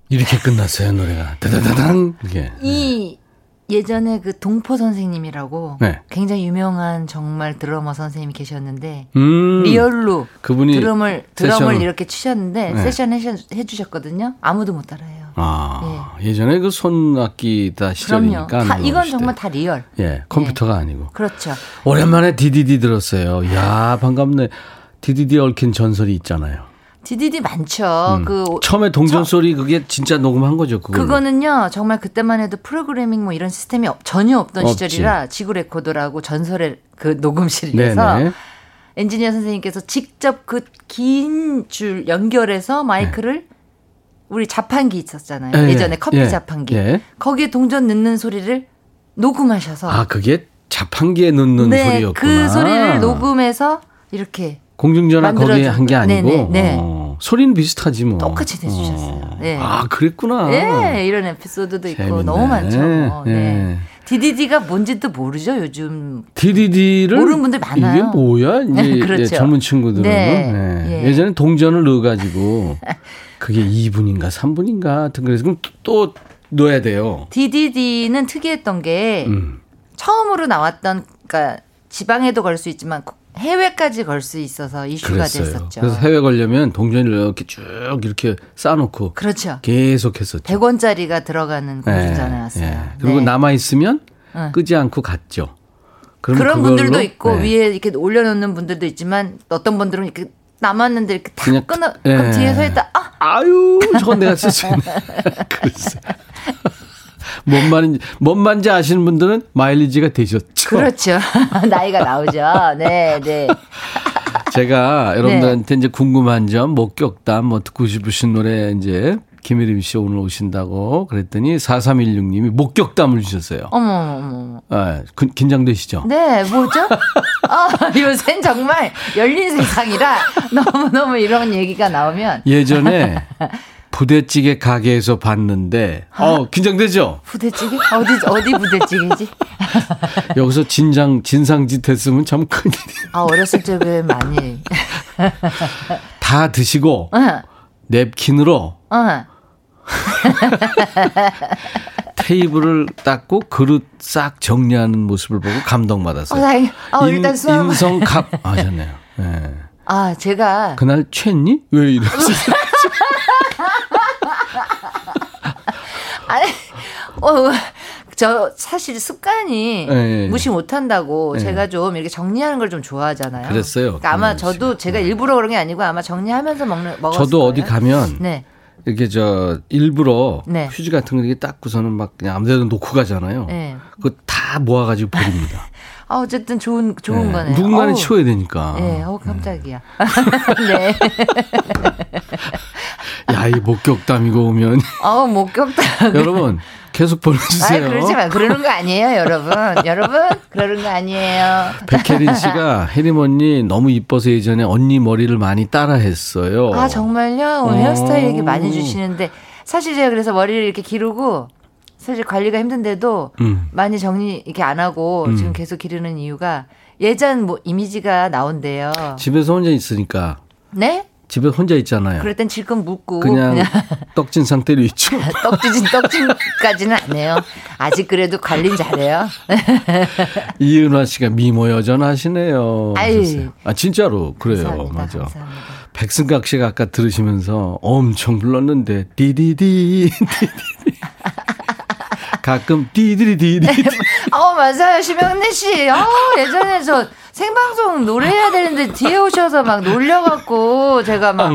A: 이렇게 끝났어요, 노래가. 다다다당. 이게.
F: 이 예전에 그 동포 선생님이라고
A: 네.
F: 굉장히 유명한 정말 드러머 선생님이 계셨는데
A: 음.
F: real로
A: 그분이
F: 드럼을 드럼을
A: 세션을-
F: 이렇게 치셨는데
A: 네.
F: 세션 해주- 해주셨거든요. 아무도 못 따라해요.
A: 아, 예 전에 그 손악기 다 시절이니까.
F: 다,
A: 안
F: 이건 정말
A: 때.
F: 다 real.
A: 예, 컴퓨터가 아니고.
F: 그렇죠.
A: 오랜만에 DDD 들었어요. 야 반갑네. DDD 얽힌 전설이 있잖아요.
F: DDD 많죠.
A: 음.
F: 그
A: 처음에 동전 소리 그게 진짜 녹음한 거죠. 그걸로.
F: 그거는요 정말 그때만 해도 프로그래밍 뭐 이런 시스템이 없- 전혀 없던
A: 없지.
F: 시절이라 지구 레코더라고 전설의 그 녹음실에서
A: 네네.
F: 엔지니어 선생님께서 직접 그 긴 줄 연결해서 마이크를 우리 자판기 있었잖아요.
A: 예,
F: 예, 전에 커피
A: 예,
F: 자판기.
A: 예.
F: 거기에 동전 넣는 소리를 녹음하셔서
A: 아 그게 자판기에 넣는
F: 네,
A: 소리였구나.
F: 그 소리를 녹음해서 이렇게
A: 공중전화 거기에. 한 게 아니고
F: 네네, 네.
A: 어, 소리는 비슷하지 뭐.
F: 똑같이 내주셨어요.
A: 어.
F: 네.
A: 아 그랬구나.
F: 예, 이런 에피소드도 있고
A: 재밌네.
F: 너무 많죠. 뭐.
A: 예.
F: 네. DDD가 뭔지도 모르죠, 요즘.
A: DDD를
F: 모르는 분들 많아요. [LAUGHS]
A: 이게 뭐야? 이제
F: 그렇죠.
A: 예, 젊은 친구들은
F: 네.
A: 예.
F: 예.
A: 예전에 동전을 넣어가지고 [LAUGHS] 그게 2분인가 3분인가 하여튼 그래서 그럼 또 넣어야 돼요.
F: DDD는 특이했던 게
A: 음.
F: 처음으로 나왔던 그러니까 지방에도 걸 수 있지만 해외까지 걸 수 있어서 이슈가
A: 그랬어요.
F: 됐었죠.
A: 그래서 해외 걸려면 동전을 이렇게 쭉 이렇게 쌓아놓고
F: 그렇죠.
A: 계속 했었죠.
F: 100원짜리가 들어가는 공중전화 나왔어요.
A: 예. 그리고
F: 네.
A: 남아 있으면
F: 응.
A: 끄지 않고 갔죠.
F: 그런 분들도 있고
A: 네.
F: 위에 이렇게 올려놓는 분들도 있지만 어떤 분들은 이렇게 남았는데 이렇게 탁
A: 그냥
F: 끊어
A: 예.
F: 그럼 뒤에서 있다 아
A: 아유, 저건 내가 쓸 수 있네. [LAUGHS] 뭔 말인지, 뭔 말인지 아시는 분들은 마일리지가 되셨죠.
F: 그렇죠 [LAUGHS] 나이가 나오죠 네 네. [LAUGHS]
A: 제가 여러분들한테 이제 궁금한 점, 목격담, 뭐 듣고 싶으신 노래 이제 김혜림 씨 오늘 오신다고 그랬더니 4316님이 목격담을 주셨어요.
F: 어머, 어머.
A: 아, 그- 긴장되시죠?
F: 네, 뭐죠? 아, [LAUGHS] 요새는 정말 열린 세상이라 너무너무 이런 얘기가 나오면
A: 예전에 부대찌개 가게에서 봤는데, 어, 긴장되죠?
F: 부대찌개? 어디, 어디 부대찌개지? [LAUGHS]
A: 여기서 진장, 진상짓 했으면 참 큰일이에요.
F: 아, 어렸을 적에 많이. [LAUGHS]
A: 다 드시고,
F: 응,
A: 냅킨으로
F: 응. [LAUGHS]
A: 테이블을 닦고 그릇 싹 정리하는 모습을 보고
F: 어,
A: 감동받았어요.
F: 아, 일단 수업.
A: 인성갑 하셨네요. 예.
F: 아, 제가.
A: 그날 취했니? 왜 이러셨어요? [LAUGHS]
F: 아니, 어, 저 사실 습관이
A: 예, 예.
F: 무시 못한다고
A: 예.
F: 제가 좀 이렇게 정리하는 걸 좀 좋아하잖아요.
A: 그랬어요,
F: 그러니까 아마 저도 제가 일부러 그런 게 아니고 아마 정리하면서 먹는 먹었어요.
A: 저도 어디 가면
F: 네.
A: 이렇게 저 일부러
F: 네.
A: 휴지 같은 거 이렇게 닦고서는 막 그냥 아무데나 놓고 가잖아요.
F: 네.
A: 그거 다 모아가지고 버립니다. [LAUGHS]
F: 아, 어쨌든 좋은 좋은
A: 네.
F: 거네요.
A: 누군가는
F: 어우.
A: 치워야 되니까. [LAUGHS]
F: 네, 어 깜짝이야. 네.
A: 야, 이 목격담이고 오면 [LAUGHS]
F: 어 목격다.
A: 여러분 계속
F: 아,
A: 보내주세요.
F: 그러지 마. 그러는 거 아니에요, 여러분. [LAUGHS] 여러분, 그러는 거 아니에요.
A: 백혜린 씨가 혜림 언니 너무 이뻐서 예전에 언니 머리를 많이 따라했어요.
F: 아, 정말요? 오늘
A: 어.
F: 헤어스타일 얘기 많이 주시는데 사실 제가 그래서 머리를 이렇게 기르고 사실 관리가 힘든데도
A: 음.
F: 많이 정리 이렇게 안 하고
A: 음.
F: 지금 계속 기르는 이유가 예전 뭐 이미지가 나온대요.
A: 집에서 혼자 있으니까
F: 네?
A: 집에 혼자 있잖아요.
F: 그럴 땐 질끈 묶고
A: 그냥,
F: 그냥 [LAUGHS]
A: 떡진 상태로 있죠. [LAUGHS]
F: 떡지진 떡진까지는 안 해요. 아직 그래도 관리는 잘해요. [LAUGHS]
A: 이은화 씨가 미모 여전하시네요.
F: 아유.
A: 아 진짜로 그래요.
F: 감사합니다.
A: 맞아.
F: 감사합니다.
A: 백승각 씨가 아까 들으시면서 엄청 불렀는데 디디디 디디디 가끔 디디디디
F: 어 맞아요 심영래 씨. 어 예전에 저 생방송 노래해야 되는데 뒤에 오셔서 막 놀려갖고 제가 막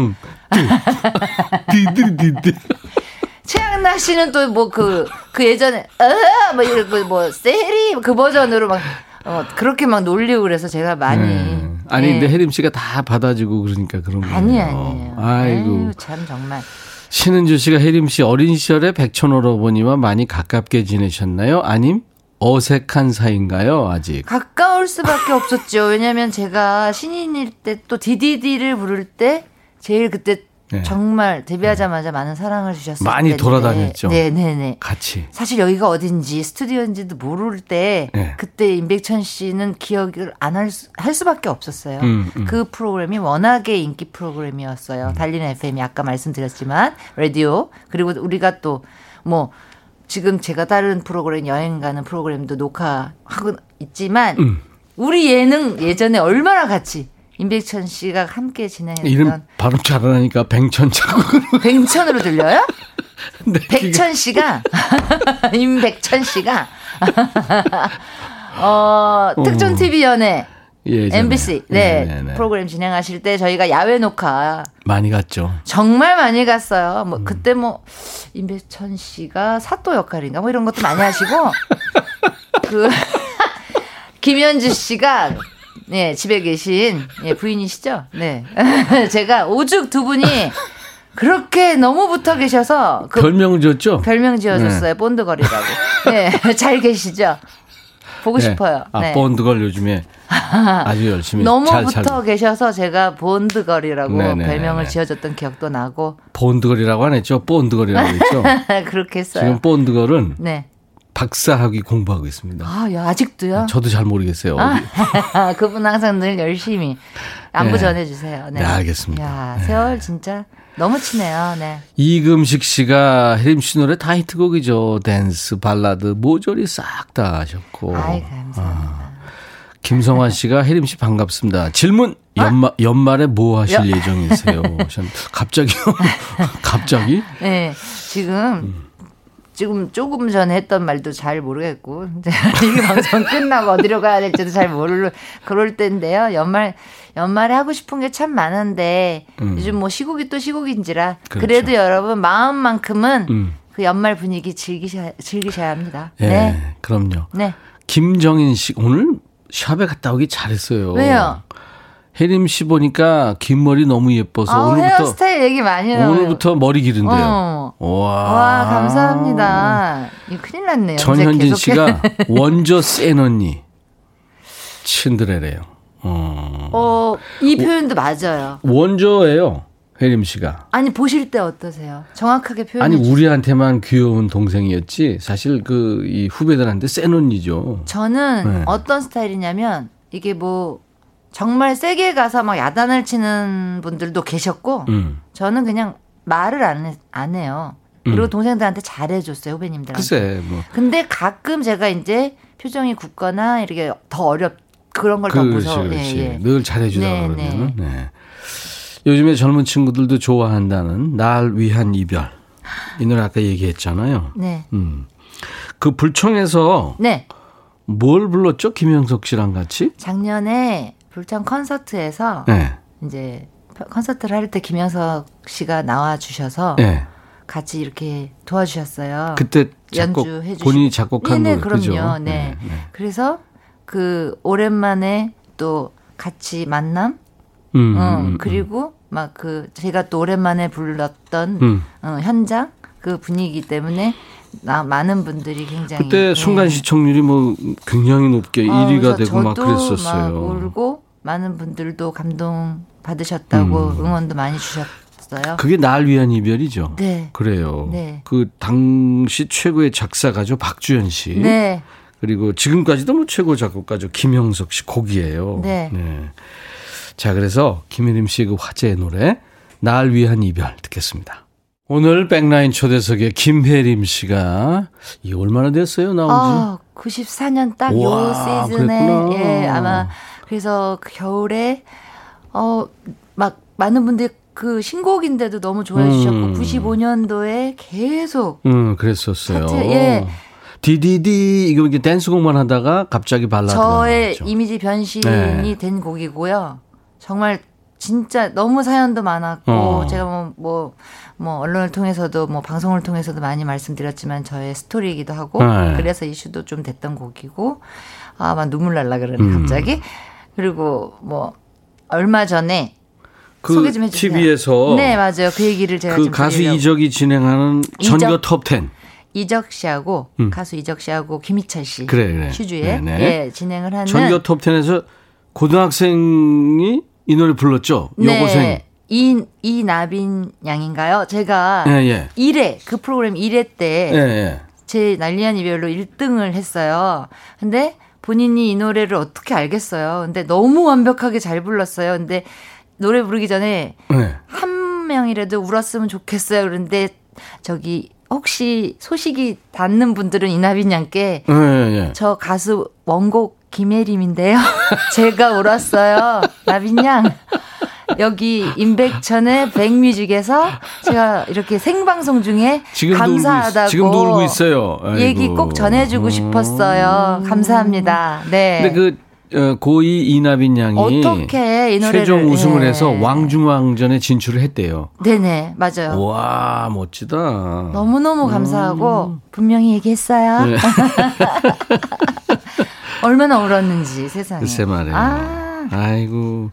F: 최양락 씨는 또뭐그그 예전에 어뭐 이러고 뭐 세리 그 버전으로 막 어, 그렇게 막 놀리고 그래서 제가 많이
A: 네. 아니
F: 네.
A: 근데 혜림 씨가 다 받아주고 그러니까 그런 거예요.
F: 아니 아니에요.
A: 아이고
F: 에휴, 참 정말
A: 신은주 씨가 혜림 씨 어린 시절에 백촌오라버니와 많이 가깝게 지내셨나요? 아님 어색한 사이인가요? 아직
F: 가까울 수밖에 없었죠. 왜냐면 제가 신인일 때또 디디디를 부를 때 제일 그때
A: 네.
F: 정말 데뷔하자마자 많은 사랑을 주셨어요.
A: 많이 돌아다녔죠.
F: 네 네 네.
A: 같이
F: 사실 여기가 어딘지 스튜디오인지도 모를 때
A: 네.
F: 그때 임백천 씨는 기억을 안할 수밖에 없었어요.
A: 음, 음.
F: 그 프로그램이 워낙에 인기 프로그램이었어요. 달리는 FM이 아까 말씀드렸지만 라디오 그리고 우리가 또뭐 지금 제가 다른 프로그램 여행 가는 프로그램도 녹화하고 있지만
A: 음.
F: 우리 예능 예전에 얼마나 같이 임백천 씨가 함께 진행했던
A: 이름 발음 잘하니까 뱅천자고
F: 백천으로 들려요? [LAUGHS]
A: 네,
F: 백천 씨가 [LAUGHS] 임백천 씨가 [LAUGHS] 어 특전 TV 연애
A: 예전에.
F: MBC 네,
A: 네네 네.
F: 프로그램 진행하실 때 저희가 야외 녹화
A: 많이 갔죠.
F: 정말 많이 갔어요.
A: 음.
F: 뭐 그때 뭐 임백천 씨가 사또 역할인가 뭐 이런 것도 많이 하시고 [LAUGHS] 그 [LAUGHS] 김현주 씨가 네 집에 계신 예, 부인이시죠? 네 [LAUGHS] 제가 오죽 두 분이 그렇게 너무 붙어 계셔서 그
A: 별명을 줬죠?
F: 별명 지어줬어요. 본드걸이라고. 네, 잘 계시죠? 보고
A: 네.
F: 싶어요.
A: 아,
F: 네.
A: 본드걸 요즘에 [LAUGHS] 아주 열심히
F: 너무
A: 잘
F: 붙어
A: 살고.
F: 계셔서 제가 Bond girl이라고
A: 네네네네.
F: 별명을 지어줬던 기억도 나고
A: Bond girl이라고 안 했죠? Bond girl이라고 했죠?
F: 그렇게 했어요.
A: 지금 Bond girl은
F: 네.
A: 박사학위 공부하고 있습니다.
F: 아, 야, 아직도요?
A: 저도 잘 모르겠어요.
F: 아, [LAUGHS] 그분 항상 늘 열심히 안부
A: 네.
F: 전해주세요. 네.
A: 네, 알겠습니다.
F: 야, 세월 진짜 너무 치네요. 네.
A: 이금식 씨가 혜림 씨 노래 다 히트곡이죠. 댄스, 발라드, 모조리 싹 다 하셨고.
F: 아이, 감사합니다.
A: 김성환 씨가 혜림 씨 반갑습니다. 질문 연말 연말에 뭐 하실
F: 아? 여-
A: 예정이세요? 갑자기요? [LAUGHS] 갑자기?
F: 네, 지금
A: 음.
F: 지금 조금 전에 했던 말도 잘 모르겠고 이제 [LAUGHS] 이 방송 끝나고 어디로 가야 될지도 잘 모르 그럴 때인데요. 연말 연말에 하고 싶은 게 참 많은데
A: 음.
F: 요즘 뭐 시국이 또 시국인지라
A: 그렇죠.
F: 그래도 여러분 마음만큼은
A: 음.
F: 그 연말 분위기 즐기셔야 즐기셔야 합니다.
A: 예,
F: 네,
A: 그럼요.
F: 네.
A: 김정인 씨 오늘 샵에 갔다 오기 잘했어요.
F: 왜요?
A: 혜림 씨 보니까 긴 머리 너무 예뻐서
F: 아,
A: 오늘부터
F: 헤어스타일 얘기 많이 나와요.
A: 오늘부터 머리 기른대요.
F: 어.
A: 와.
F: 와, 감사합니다. 큰일 났네요.
A: 전현진 씨가. [LAUGHS] 원조 센 언니. 친드레래요. 어.
F: 어, 이 표현도 맞아요.
A: 원조예요. 혜림 씨가.
F: 아니, 보실 때 어떠세요? 정확하게 표현해
A: 아니
F: 주세요.
A: 우리한테만 귀여운 동생이었지 사실 그 이 후배들한테 센 언니죠.
F: 저는
A: 네.
F: 어떤 스타일이냐면 이게 뭐 정말 세게 가서 막 야단을 치는 분들도 계셨고
A: 음.
F: 저는 그냥 말을 안, 해, 안 해요. 그리고
A: 음.
F: 동생들한테 잘해줬어요 후배님들한테.
A: 글쎄 뭐
F: 근데 가끔 제가 이제 표정이 굳거나 이렇게 더 어렵 그런 걸더
A: 그렇지.
F: 예, 예.
A: 늘 잘해주다
F: 네,
A: 그러면은. 네. 요즘에 젊은 친구들도 좋아한다는 날 위한 이별. 이 노래 아까 얘기했잖아요.
F: 네.
A: 음. 그 불청에서
F: 네.
A: 뭘 불렀죠? 김영석 씨랑 같이?
F: 작년에 불청 콘서트에서
A: 네.
F: 이제 콘서트를 할 때 김영석 씨가 나와 주셔서
A: 네.
F: 같이 이렇게 도와주셨어요.
A: 그때
F: 연주해 주시고.
A: 본인이 작곡한
F: 네, 네,
A: 노래 그죠?
F: 그럼요. 네. 그래서 그 오랜만에 또 같이 만남
A: 음,
F: 어,
A: 음, 음.
F: 그리고 막 그 제가 또 오랜만에 불렀던
A: 음.
F: 어, 현장 그 분위기 때문에 나 많은 분들이 굉장히
A: 그때
F: 예.
A: 순간 시청률이 뭐 굉장히 높게
F: 어,
A: 1위가
F: 그래서
A: 되고 막 그랬었어요.
F: 막 울고 많은 분들도 감동 받으셨다고
A: 음.
F: 응원도 많이 주셨어요.
A: 그게 날 위한 이별이죠.
F: 네.
A: 그래요.
F: 네.
A: 그 당시 최고의 작사가죠 박주현 씨.
F: 네.
A: 그리고 지금까지도 뭐 최고 작곡가죠 김영석 씨 곡이에요.
F: 네.
A: 자 그래서 김혜림 씨의 그 화제의 노래 날 위한 이별 듣겠습니다. 오늘 백라인 초대석에 김혜림 씨가 이 얼마나 됐어요 나온 지?
F: 아, 94년 딱 요 시즌에. 예, 아마 그래서 그 겨울에 어 막 많은 분들이 그 신곡인데도 너무 좋아해 주셨고
A: 음.
F: 95년도에 계속
A: 응 그랬었어요.
F: 차트, 예.
A: 디디디 이거 이게 댄스곡만 하다가 갑자기 발라드가
F: 저의. 이미지 변신이
A: 네.
F: 된 곡이고요. 정말 진짜 너무 사연도 많았고
A: 어.
F: 제가 뭐뭐 뭐 언론을 통해서도 뭐 방송을 통해서도 많이 말씀드렸지만 저의 스토리이기도 하고
A: 네.
F: 그래서 이슈도 좀 됐던 곡이고 아막 눈물 날라 그러네
A: 음.
F: 갑자기 그리고 뭐 얼마 전에
A: 그
F: 소개 좀 해주세요.
A: TV에서
F: 네 맞아요 그 얘기를 제가 그좀
A: 가수
F: 드리려고.
A: 이적이 진행하는
F: 이적?
A: 전교 톱 10.
F: 이적 씨하고
A: 음.
F: 가수 이적 씨하고 김희철 씨
A: 그래, 그래.
F: 슈주에
A: 네네.
F: 예, 진행을 하는
A: 전교 톱 10에서 고등학생이 이 노래 불렀죠. 여고생.
F: 네. 이, 이나빈 양인가요? 제가
A: 예, 예.
F: 1회, 그 프로그램 1회 때
A: 예, 예.
F: 제 난리한 이별로 1등을 했어요. 근데 본인이 이 노래를 어떻게 알겠어요. 근데 너무 완벽하게 잘 불렀어요. 근데 노래 부르기 전에
A: 예.
F: 한 명이라도 울었으면 좋겠어요. 그런데 저기 혹시 소식이 닿는 분들은 이나빈 양께
A: 예, 예.
F: 저 가수 원곡 김혜림인데요. [LAUGHS] 제가 울었어요. 나빈 양. 여기 임백천의 백뮤직에서 제가 이렇게 생방송 중에
A: 지금도
F: 감사하다고
A: 울고 있, 지금도 울고 있어요. 아이고.
F: 얘기 꼭 전해주고 싶었어요. 감사합니다. 네.
A: 근데 그 어, 고2 이나빈 양이
F: 어떻게 이 노래를
A: 최종 우승을
F: 예.
A: 해서 왕중왕전에 진출을 했대요.
F: 네네 맞아요.
A: 와 멋지다.
F: 너무 너무 감사하고 분명히 얘기했어요.
A: 음. 네. [LAUGHS]
F: 얼마나 울었는지 세상에.
A: 글쎄 말이에요.
F: 아,
A: 아이고.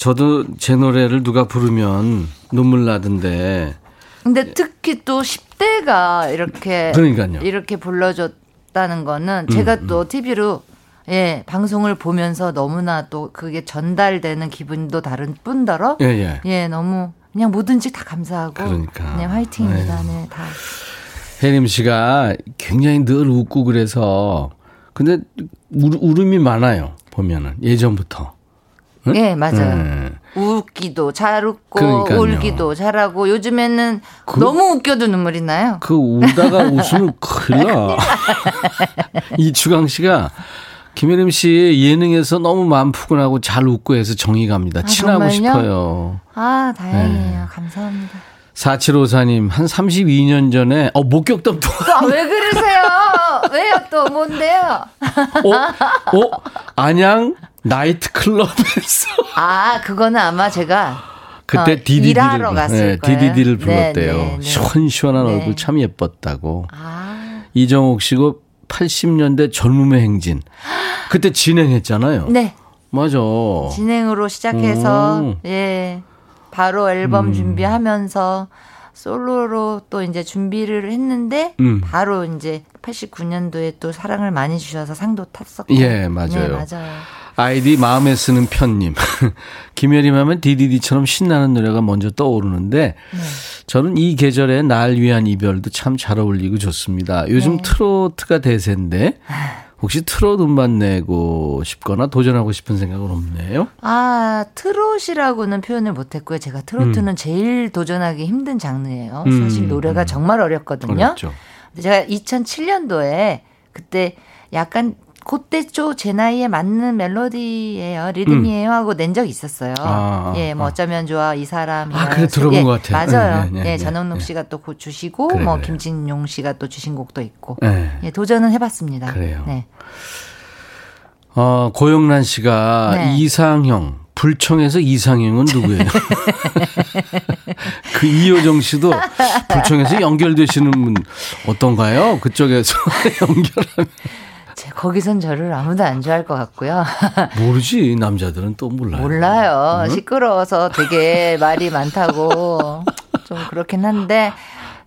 A: 저도 제 노래를 누가 부르면 눈물 나던데.
F: 근데 특히 또 10대가 이렇게
A: 그러니까요.
F: 이렇게 불러줬다는 거는
A: 음,
F: 제가 또 TV로 예 방송을 보면서 너무나 또 그게 전달되는 기분도 다른 뿐더러
A: 예, 예.
F: 예, 너무 그냥 뭐든지 다 감사하고
A: 그러니까.
F: 네 화이팅입니다. 네 다.
A: 혜림 씨가 굉장히 늘 웃고 그래서 근데 울, 울음이 많아요. 보면은 예전부터. 응?
F: 예 맞아요.
A: 네.
F: 웃기도 잘 웃고
A: 그러니까요.
F: 울기도 잘하고 요즘에는
A: 그-
F: 너무 웃겨도 눈물이 나요.
A: 그 울다가 [LAUGHS] 웃으면 큰일 나. 이 주강 씨가 김혜림 씨 예능에서 너무 마음 푸근하고 잘 웃고 해서 정이 갑니다.
F: 아,
A: 친하고
F: 정말요?
A: 싶어요.
F: 아 다행이에요.
A: 네.
F: 감사합니다.
A: 4754님, 한 32년 전에, 어, 목격담 또,
F: 아, 왜 그러세요? 왜요 또 뭔데요?
A: 어? 어? 안양 나이트 클럽에서.
F: 아 그거는 아마 제가
A: 그때
F: 어, 일하러 갔을 거예요.
A: DDD를
F: 네,
A: 불렀대요.
F: 네, 네.
A: 시원시원한
F: 네.
A: 얼굴 참 예뻤다고.
F: 아,
A: 이정옥 씨고 80년대 젊음의 행진. 그때 진행했잖아요.
F: 네.
A: 맞아.
F: 진행으로 시작해서
A: 오.
F: 예 바로 앨범
A: 음.
F: 준비하면서 솔로로 또 이제 준비를 했는데
A: 음.
F: 바로 이제 89년도에 또 사랑을 많이 주셔서 상도 탔었고
A: 예, 맞아요.
F: 네, 맞아요.
A: 아이디 마음에 쓰는 편님. [LAUGHS] 김혜림 하면 DDD처럼 신나는 노래가 먼저 떠오르는데
F: 네.
A: 저는 이 계절에 날 위한 이별도 참 잘 어울리고 좋습니다. 요즘
F: 네.
A: 트로트가 대세인데 혹시 트로트 음반 내고 싶거나 도전하고 싶은 생각은 없네요?
F: 아 트롯이라고는 표현을 못했고요. 제가 트로트는 제일 도전하기 힘든 장르예요.
A: 음,
F: 사실 노래가
A: 음.
F: 정말 어렵거든요.
A: 어렵죠.
F: 제가 2007년도에 그때 약간 그때 좀제 나이에 맞는 멜로디예요, 리듬이에요 하고 낸 적이 있었어요.
A: 음. 아,
F: 예, 뭐
A: 아.
F: 어쩌면 좋아 이 사람이.
A: 아, 그래, 들어본 것 같아요.
F: 맞아요.
A: 네, 네,
F: 예,
A: 네,
F: 전원록
A: 네.
F: 씨가 또곧 주시고
A: 그래,
F: 뭐
A: 그래.
F: 김진용 씨가 또 주신 곡도 있고.
A: 네.
F: 예, 도전은 해봤습니다.
A: 그래요.
F: 네.
A: 어, 고영란 씨가
F: 네.
A: 이상형. 불청에서 이상형은 누구예요? [LAUGHS] 그 이효정 씨도 불청에서 연결되시는 분 어떤가요? 그쪽에서 [LAUGHS] 연결하면
F: 제 거기선 저를 아무도 안 좋아할 것 같고요. [LAUGHS]
A: 모르지 남자들은 또 몰라요.
F: 몰라요.
A: 응?
F: 시끄러워서 되게 말이 많다고 좀 그렇긴 한데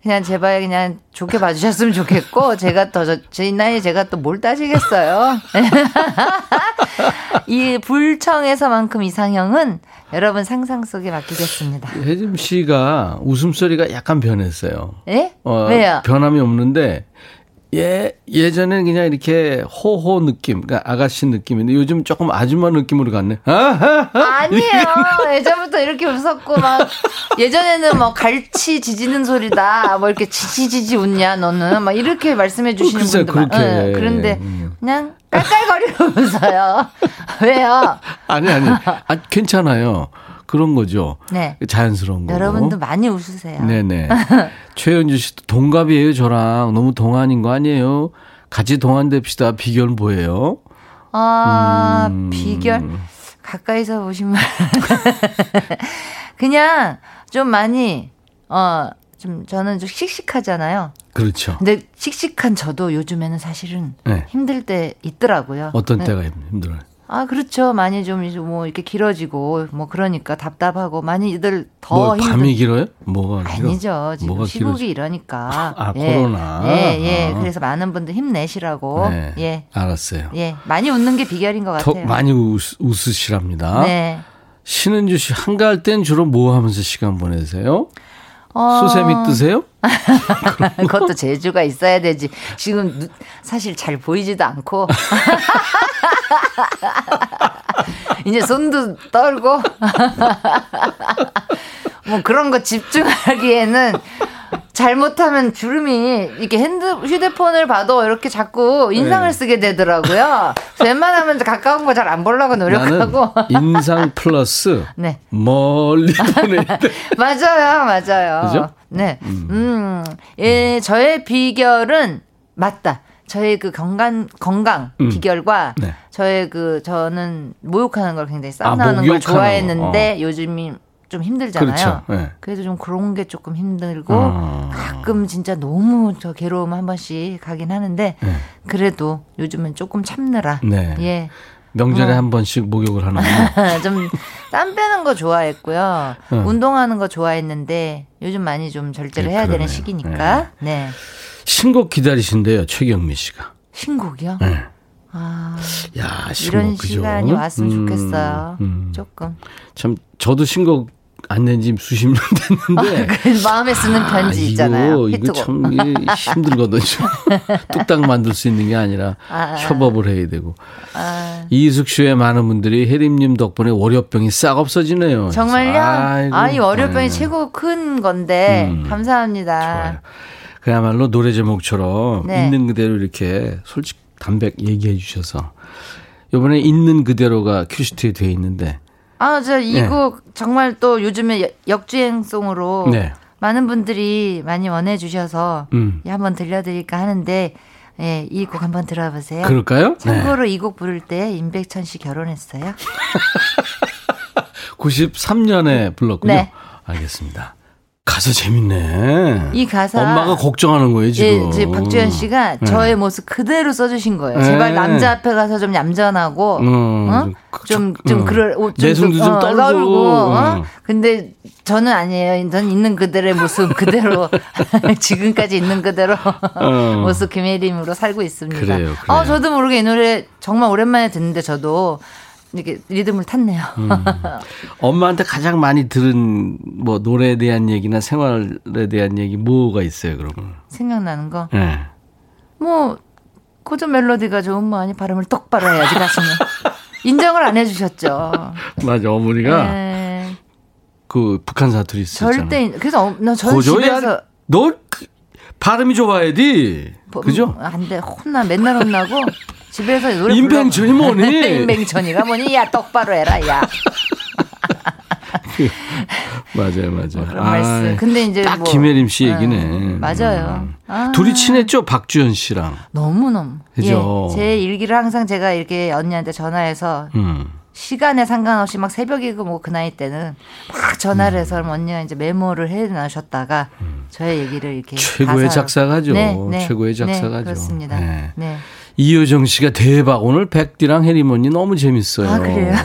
F: 그냥 제발 그냥 좋게 봐주셨으면 좋겠고 제가 더제 나이에 제가 또 뭘 따지겠어요. [LAUGHS] 이 불청에서만큼 이상형은 여러분 상상 속에 맡기겠습니다.
A: 혜림 씨가 웃음소리가 약간 변했어요.
F: 예?
A: 어,
F: 왜요?
A: 변함이 없는데 예 예전엔 그냥 이렇게 호호 느낌, 그러니까 아가씨 느낌인데 요즘 조금 아줌마 느낌으로 갔네. 아하,
F: 아니에요. [LAUGHS] 예전부터 이렇게 웃었고 막 예전에는 뭐 갈치 지지는 소리다. 뭐 이렇게 지지지지 웃냐 너는 막 이렇게 말씀해 주시는 분들 많.
A: 그렇게.
F: 응, 그런데
A: 음.
F: 그냥 깔깔거리고 웃어요. [LAUGHS] 왜요?
A: 아니 아니, 아, 괜찮아요. 그런 거죠.
F: 네.
A: 자연스러운 거.
F: 여러분도 많이 웃으세요.
A: 네네. [LAUGHS] 최현주 씨도 동갑이에요, 저랑. 너무 동안인 거 아니에요? 같이 동안됩시다. 비결은 뭐예요?
F: 아
A: 음.
F: 비결 가까이서 보시면 [LAUGHS] 그냥 좀 많이 어 좀 저는 좀 씩씩하잖아요.
A: 그렇죠.
F: 근데 씩씩한 저도 요즘에는 사실은
A: 네.
F: 힘들 때 있더라고요.
A: 어떤
F: 네.
A: 때가 힘들어요?
F: 아, 그렇죠. 많이 좀 뭐 이렇게 길어지고 뭐 그러니까 답답하고 많이들 더
A: 뭐
F: 힘들
A: 밤이 길어요? 뭐가 길어?
F: 아니죠. 지금
A: 뭐가
F: 시국이
A: 길어지-
F: 이러니까. [LAUGHS]
A: 아,
F: 예.
A: 코로나.
F: 예, 예.
A: 아.
F: 그래서 많은 분들 힘내시라고.
A: 네.
F: 예.
A: 알았어요.
F: 예. 많이 웃는 게 비결인
A: 것더
F: 같아요.
A: 많이 웃, 웃으시랍니다.
F: 네.
A: 신은주 씨 한가할 땐 주로 뭐 하면서 시간 보내세요?
F: 어,
A: 수세미 뜨세요? [LAUGHS]
F: 그것도 재주가 있어야 되지. 지금 누- 사실 잘 보이지도 않고. [LAUGHS] [LAUGHS] 이제 손도 떨고. [LAUGHS] 뭐 그런 거 집중하기에는 잘못하면 주름이 이렇게 핸드 휴대폰을 봐도 이렇게 자꾸 인상을
A: 네.
F: 쓰게 되더라고요. 웬만하면 가까운 거 잘 안 보려고 노력하고.
A: 나는 인상 플러스 [LAUGHS]
F: 네.
A: 멀리 때.
F: 맞아요, 맞아요.
A: 그죠?
F: 네. 음. 예, 저의 비결은 맞다. 저의 그 건강 건강
A: 음.
F: 비결과
A: 네.
F: 저의 그 저는 모욕하는 걸 굉장히
A: 아,
F: 싸움하는 걸
A: 목욕하는
F: 좋아했는데 요즘이 좀 힘들잖아요.
A: 그렇죠. 네.
F: 그래서 좀 그런 게 조금 힘들고
A: 아.
F: 가끔 진짜 너무 저 괴로움 한 번씩 가긴 하는데
A: 네.
F: 그래도 요즘은 조금 참느라
A: 네.
F: 예.
A: 명절에
F: 어.
A: 한 번씩 목욕을 하는군요. [LAUGHS]
F: 좀땀 빼는 거 좋아했고요.
A: 응.
F: 운동하는 거 좋아했는데 요즘 많이 좀 절제를
A: 네,
F: 해야 되는
A: 그러네요.
F: 시기니까. 네.
A: 신곡 기다리신대요, 최경미 씨가.
F: 신곡이요?
A: 네.
F: 아,
A: 야, 신곡
F: 이런
A: 그죠?
F: 시간이 왔으면
A: 음,
F: 좋겠어요.
A: 음.
F: 조금.
A: 참 저도 신곡 안 낸 지 수십 년 됐는데
F: 그 마음에 쓰는 편지
A: 아,
F: 있잖아요.
A: 이거, 이거. 참 이게 힘들거든요. [LAUGHS] 뚝딱 만들 수 있는 게 아니라
F: 아, 아.
A: 협업을 해야 되고.
F: 아,
A: 이숙 씨의 많은 분들이 혜림님 덕분에 월요병이 싹 없어지네요.
F: 정말요?
A: 아이고,
F: 아, 이 월요병이
A: 네.
F: 최고 큰 건데
A: 음,
F: 감사합니다.
A: 좋아요. 그야말로 노래 제목처럼
F: 네.
A: 있는 그대로 이렇게 솔직 담백 얘기해 주셔서 이번에 있는 그대로가 큐시트에 돼 있는데
F: 아, 저이
A: 네.
F: 곡 정말 또 요즘에 여- 역주행송으로
A: 네.
F: 많은 분들이 많이 원해 주셔서
A: 음.
F: 예, 한번 들려드릴까 하는데 예, 이 곡 한번 들어보세요.
A: 그럴까요? 네.
F: 참고로 이 곡 부를 때 임백천 씨 결혼했어요. [LAUGHS]
A: 93년에 불렀군요.
F: 네.
A: 알겠습니다. 가사 재밌네.
F: 이 가사
A: 엄마가 걱정하는 거예요,
F: 예,
A: 지금.
F: 이제 박주현 씨가
A: 네.
F: 저의 모습 그대로 써주신 거예요.
A: 네.
F: 제발 남자 앞에 가서 좀 얌전하고,
A: 음,
F: 어? 좀, 좀,
A: 음.
F: 그럴, 어,
A: 내숭도 좀
F: 어,
A: 떨고.
F: 어?
A: 음.
F: 근데 저는 아니에요. 전 있는 그대로의 모습 그대로, [LAUGHS] 지금까지 있는 그대로 [LAUGHS] 모습 김혜림으로 살고 있습니다.
A: 어. 그래요, 그래요.
F: 어, 저도 모르게 이 노래 정말 오랜만에 듣는데 저도 이렇게 리듬을 탔네요.
A: 음. 엄마한테 가장 많이 들은 뭐 노래에 대한 얘기나 생활에 대한 얘기 뭐가 있어요, 그러면?
F: 생각나는 거.
A: 예.
F: 뭐 고전 멜로디가 좋은 뭐 아니 발음을 똑바로 해야지 가수는 인정을 안 해주셨죠.
A: 맞아, 어머니가
F: 네.
A: 그 북한 사투리 쓰잖아.
F: 절대 그래서 어, 나 저는 집에서
A: 너 그- 발음이 좋아야 돼. 그죠?
F: 안 돼 혼나 맨날 혼나고 [LAUGHS] 집에서 노래
A: 인뱅천이 뭐니?
F: 인뱅천이가 뭐니? 야 똑바로 해라 야.
A: 맞아요, 맞아요.
F: 뭐 그런 말씀. 근데 이제
A: 딱
F: 뭐-
A: 김혜림 씨
F: 네,
A: 얘기네.
F: 맞아요.
A: 음.
F: 아.
A: 둘이 친했죠, 박주현 씨랑.
F: 너무 너무.
A: 그죠?
F: 예, 제 일기를 항상 제가 이렇게 언니한테 전화해서
A: 음.
F: 시간에 상관없이 막 새벽이고 뭐 그 나이 때는 막 전화를 해서 언니가 이제 메모를 해 놔셨다가 저의 얘기를 이렇게
A: 음. 최고의
F: 가사로-
A: 작사가죠.
F: 네, 네,
A: 최고의
F: 네,
A: 작사가죠.
F: 그렇습니다.
A: 네.
F: 네.
A: 이효정 씨가 대박. 오늘 백디랑 해리머니 너무 재밌어요.
F: 아, 그래요?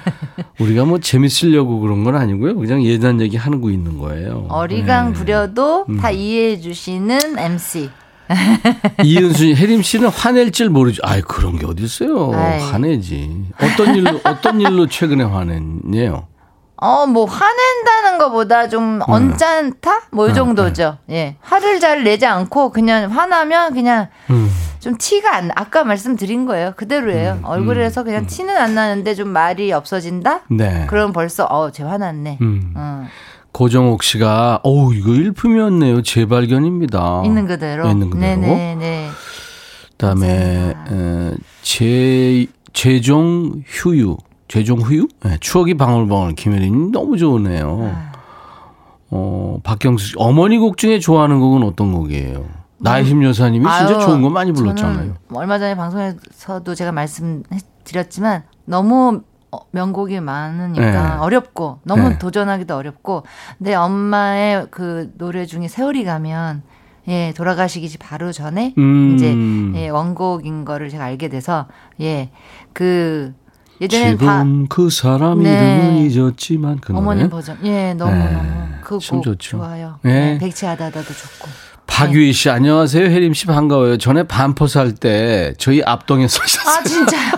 F: [LAUGHS]
A: 우리가 뭐 재밌으려고 그런 건 아니고요. 그냥 예단 얘기 하는 거 있는 거예요.
F: 어리광
A: 네.
F: 부려도
A: 음.
F: 다 이해해 주시는 MC. [LAUGHS]
A: 이은순, 혜림 씨는 화낼 줄 모르죠. 아이, 그런 게 어딨어요.
F: 아이.
A: 화내지. 어떤 일로, 어떤 일로 최근에 화냈네요.
F: 어, 뭐, 화낸다는 것보다 좀 언짢다? 뭐, 이
A: 네,
F: 정도죠. 예. 화를 잘 내지 않고, 그냥 화나면 그냥
A: 음.
F: 좀 티가 안, 아까 말씀드린 거예요. 그대로예요. 얼굴에서 그냥 티는 안 나는데 좀 말이 없어진다?
A: 네.
F: 그럼 벌써, 어, 쟤 화났네.
A: 음.
F: 어.
A: 고정옥 씨가, 어우, 이거 일품이었네요. 재발견입니다.
F: 있는 그대로.
A: 있는 그대로.
F: 네네네.
A: 그다음에 에, 제 제종 휴유, 제종 후유, 네, 추억이 방울방울 김혜린 너무 좋으네요.
F: 아.
A: 어 박경수 씨 어머니 곡 중에 좋아하는 곡은 어떤 곡이에요? 나이심 여사님이 진짜
F: 음. 아유,
A: 좋은 거 많이 불렀잖아요.
F: 저는 얼마 전에 방송에서도 제가 말씀드렸지만 너무 어, 명곡이 많으니까
A: 네.
F: 어렵고 너무
A: 네.
F: 도전하기도 어렵고 근데 엄마의 그 노래 중에 세월이 가면 예 돌아가시기 바로 전에
A: 음.
F: 이제 예, 원곡인 거를 제가 알게 돼서 예그 예전에 다
A: 지금 그 사람
F: 네.
A: 이름은 잊었지만 그 노래.
F: 어머님 버전 예 너무
A: 네.
F: 너무 그참곡
A: 좋죠.
F: 좋아요
A: 네.
F: 네. 백치하다다도 좋고
A: 박유희 씨 안녕하세요 혜림 씨 반가워요. 전에 반포 살때 저희 앞동에 서셨어요.
F: 아 진짜요?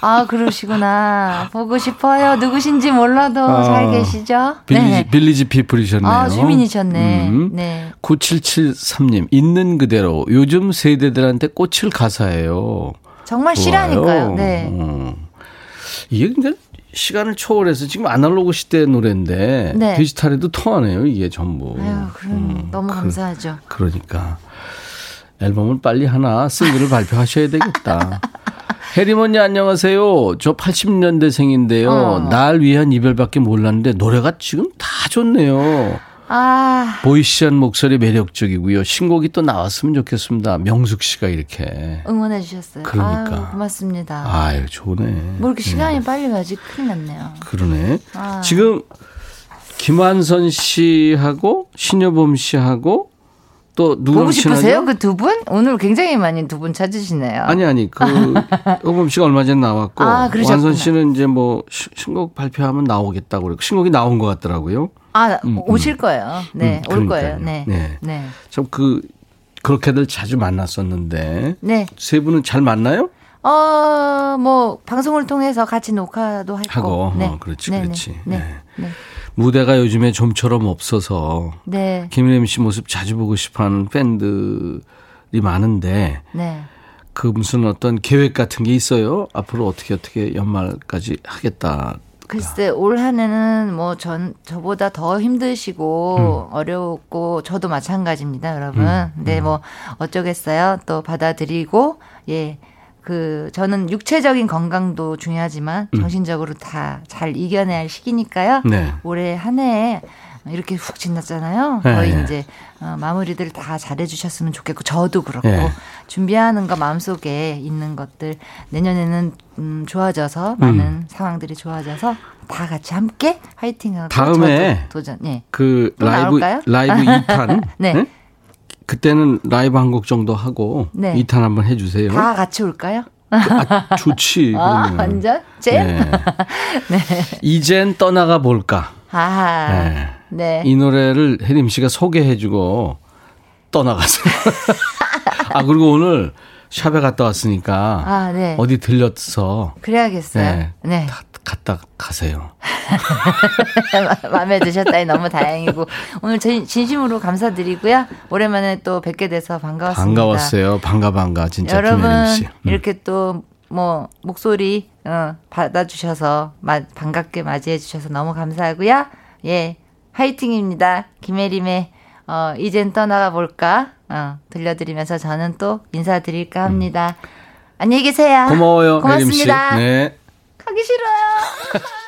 F: 아 그러시구나. 보고 싶어요. 누구신지 몰라도
A: 아,
F: 잘 계시죠?
A: 빌리지,
F: 네.
A: 빌리지 피플이셨네요.
F: 아 주민이셨네.
A: 음.
F: 네.
A: 9773님, 있는 그대로. 요즘 세대들한테 꽂힐 가사예요.
F: 정말
A: 좋아요.
F: 실하니까요. 네.
A: 음. 이게 근데 시간을 초월해서 지금 아날로그 시대 노래인데
F: 네.
A: 디지털에도 통하네요, 이게 전부.
F: 아유 그럼 너무 감사하죠.
A: 그 러니까. 앨범을 빨리 하나 싱글을 발표하셔야 되겠다. [LAUGHS] 언니 안녕하세요. 저 80년대생인데요.
F: 어.
A: 날 위한 이별밖에 몰랐는데 노래가 지금 다 좋네요.
F: 아
A: 보이시한 목소리 매력적이고요. 신곡이 또 나왔으면 좋겠습니다. 명숙 씨가 이렇게.
F: 응원해 주셨어요.
A: 그러니까.
F: 아유, 고맙습니다.
A: 아유, 좋네.
F: 뭐 이렇게 시간이 빨리 가지 큰일 났네요.
A: 그러네.
F: 아.
A: 지금 김한선 씨하고 신여범 씨하고 또 누구랑
F: 보고 싶으세요? 그 두 분? 오늘 굉장히 많이 두 분 찾으시네요.
A: 아니 아니 그 [LAUGHS] 여범 씨가 얼마 전에 나왔고
F: 아.
A: 완선 씨는 이제 뭐 시- 신곡 발표하면 나오겠다고 그래. 신곡이 나온 것 같더라고요.
F: 아
A: 음,
F: 오실 거예요. 네,
A: 음,
F: 올. 거예요. 네.
A: 네.
F: 네.
A: 참그 그렇게들 자주 만났었는데
F: 네.
A: 세 분은 잘 만나요?
F: 어, 뭐, 방송을 통해서 같이 녹화도 했고.
A: 하고
F: 네.
A: 어, 그렇지
F: 네,
A: 그렇지.
F: 네.
A: 네.
F: 네.
A: 무대가 요즘에 좀처럼 없어서
F: 네.
A: 김일림 씨 모습 자주 보고 싶어하는 팬들이 많은데
F: 네.
A: 그 무슨 어떤 계획 같은 게 있어요? 앞으로 어떻게 어떻게 연말까지 하겠다.
F: 글쎄, 올 한 해는 뭐 전, 저보다 더 힘드시고 어려웠고, 저도 마찬가지입니다, 여러분.
A: 음,
F: 근데 뭐, 어쩌겠어요. 또 받아들이고, 예. 그, 저는 육체적인 건강도 중요하지만, 정신적으로 다 잘 이겨내야 할 시기니까요.
A: 네.
F: 올해 한 해에 이렇게 훅 지났잖아요.
A: 네,
F: 거의
A: 네.
F: 이제 어, 마무리들 다 잘해주셨으면 좋겠고 저도 그렇고
A: 네.
F: 준비하는 거 마음속에 있는 것들 내년에는 음, 좋아져서 많은 상황들이 좋아져서 다 같이 함께 화이팅하고
A: 다음에
F: 도전. 예. 그또
A: 라이브
F: 나올까요?
A: 라이브 [LAUGHS] 2탄
F: 네.
A: 그때는 라이브 한 곡 정도 하고
F: 네.
A: 2탄 한번 해주세요.
F: 다 같이 올까요?
A: 아, 좋지. [LAUGHS]
F: 아. 완전 잼. [LAUGHS]
A: 네. 이젠 떠나가 볼까.
F: 아,
A: 네.
F: 네.
A: 이 노래를 혜림 씨가 소개해주고 떠나가세요. [LAUGHS] 아 그리고 오늘 샵에 갔다 왔으니까
F: 아, 네.
A: 어디 들렸어.
F: 그래야겠어요.
A: 네.
F: 네.
A: 다- 갔다 가세요. [LAUGHS]
F: 마음에 드셨다니 너무 다행이고 오늘 진- 진심으로 감사드리고요. 오랜만에 또 뵙게 돼서 반가웠습니다.
A: 반가웠어요. 반가 반가 진짜
F: 여러분.
A: 음.
F: 이렇게 또 뭐 목소리 어, 받아주셔서 마- 반갑게 맞이해 주셔서 너무 감사하고요. 예, 화이팅입니다. 김혜림의 어, 이젠 떠나가 볼까 어, 들려드리면서 저는 또 인사드릴까 합니다. 안녕히 계세요.
A: 음. 고마워요.
F: 고맙습니다.
A: 네.
F: 가기 싫어요.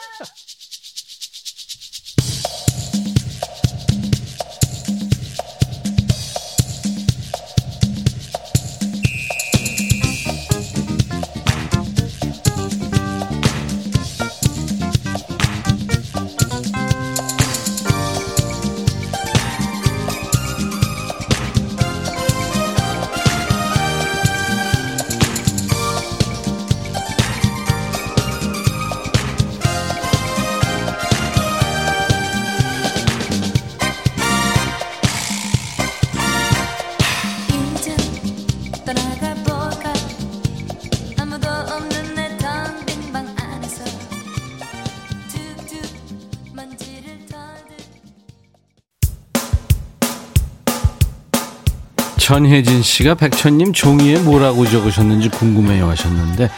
A: 전혜진 씨가 백천님 종이에 뭐라고 적으셨는지 궁금해요 하셨는데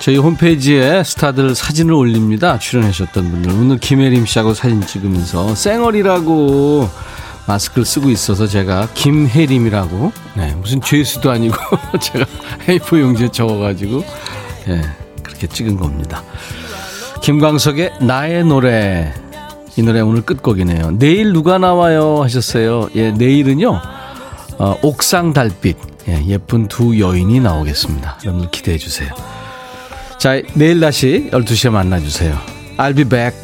A: 저희 홈페이지에 스타들 사진을 올립니다. 출연하셨던 분들. 오늘 김혜림 씨하고 사진 찍으면서 쌩얼이라고 마스크를 쓰고 있어서 제가 김혜림이라고 네, 무슨 죄수도 아니고 [LAUGHS] 제가 A4 용지에 적어가지고 예, 그렇게 찍은 겁니다. 김광석의 나의 노래 이 노래 오늘 끝곡이네요. 내일 누가 나와요 하셨어요. 예, 내일은요. 어, 옥상 달빛 예, 예쁜 두 여인이 나오겠습니다. 여러분 기대해 주세요. 자, 내일 다시 12시에 만나주세요. I'll be back.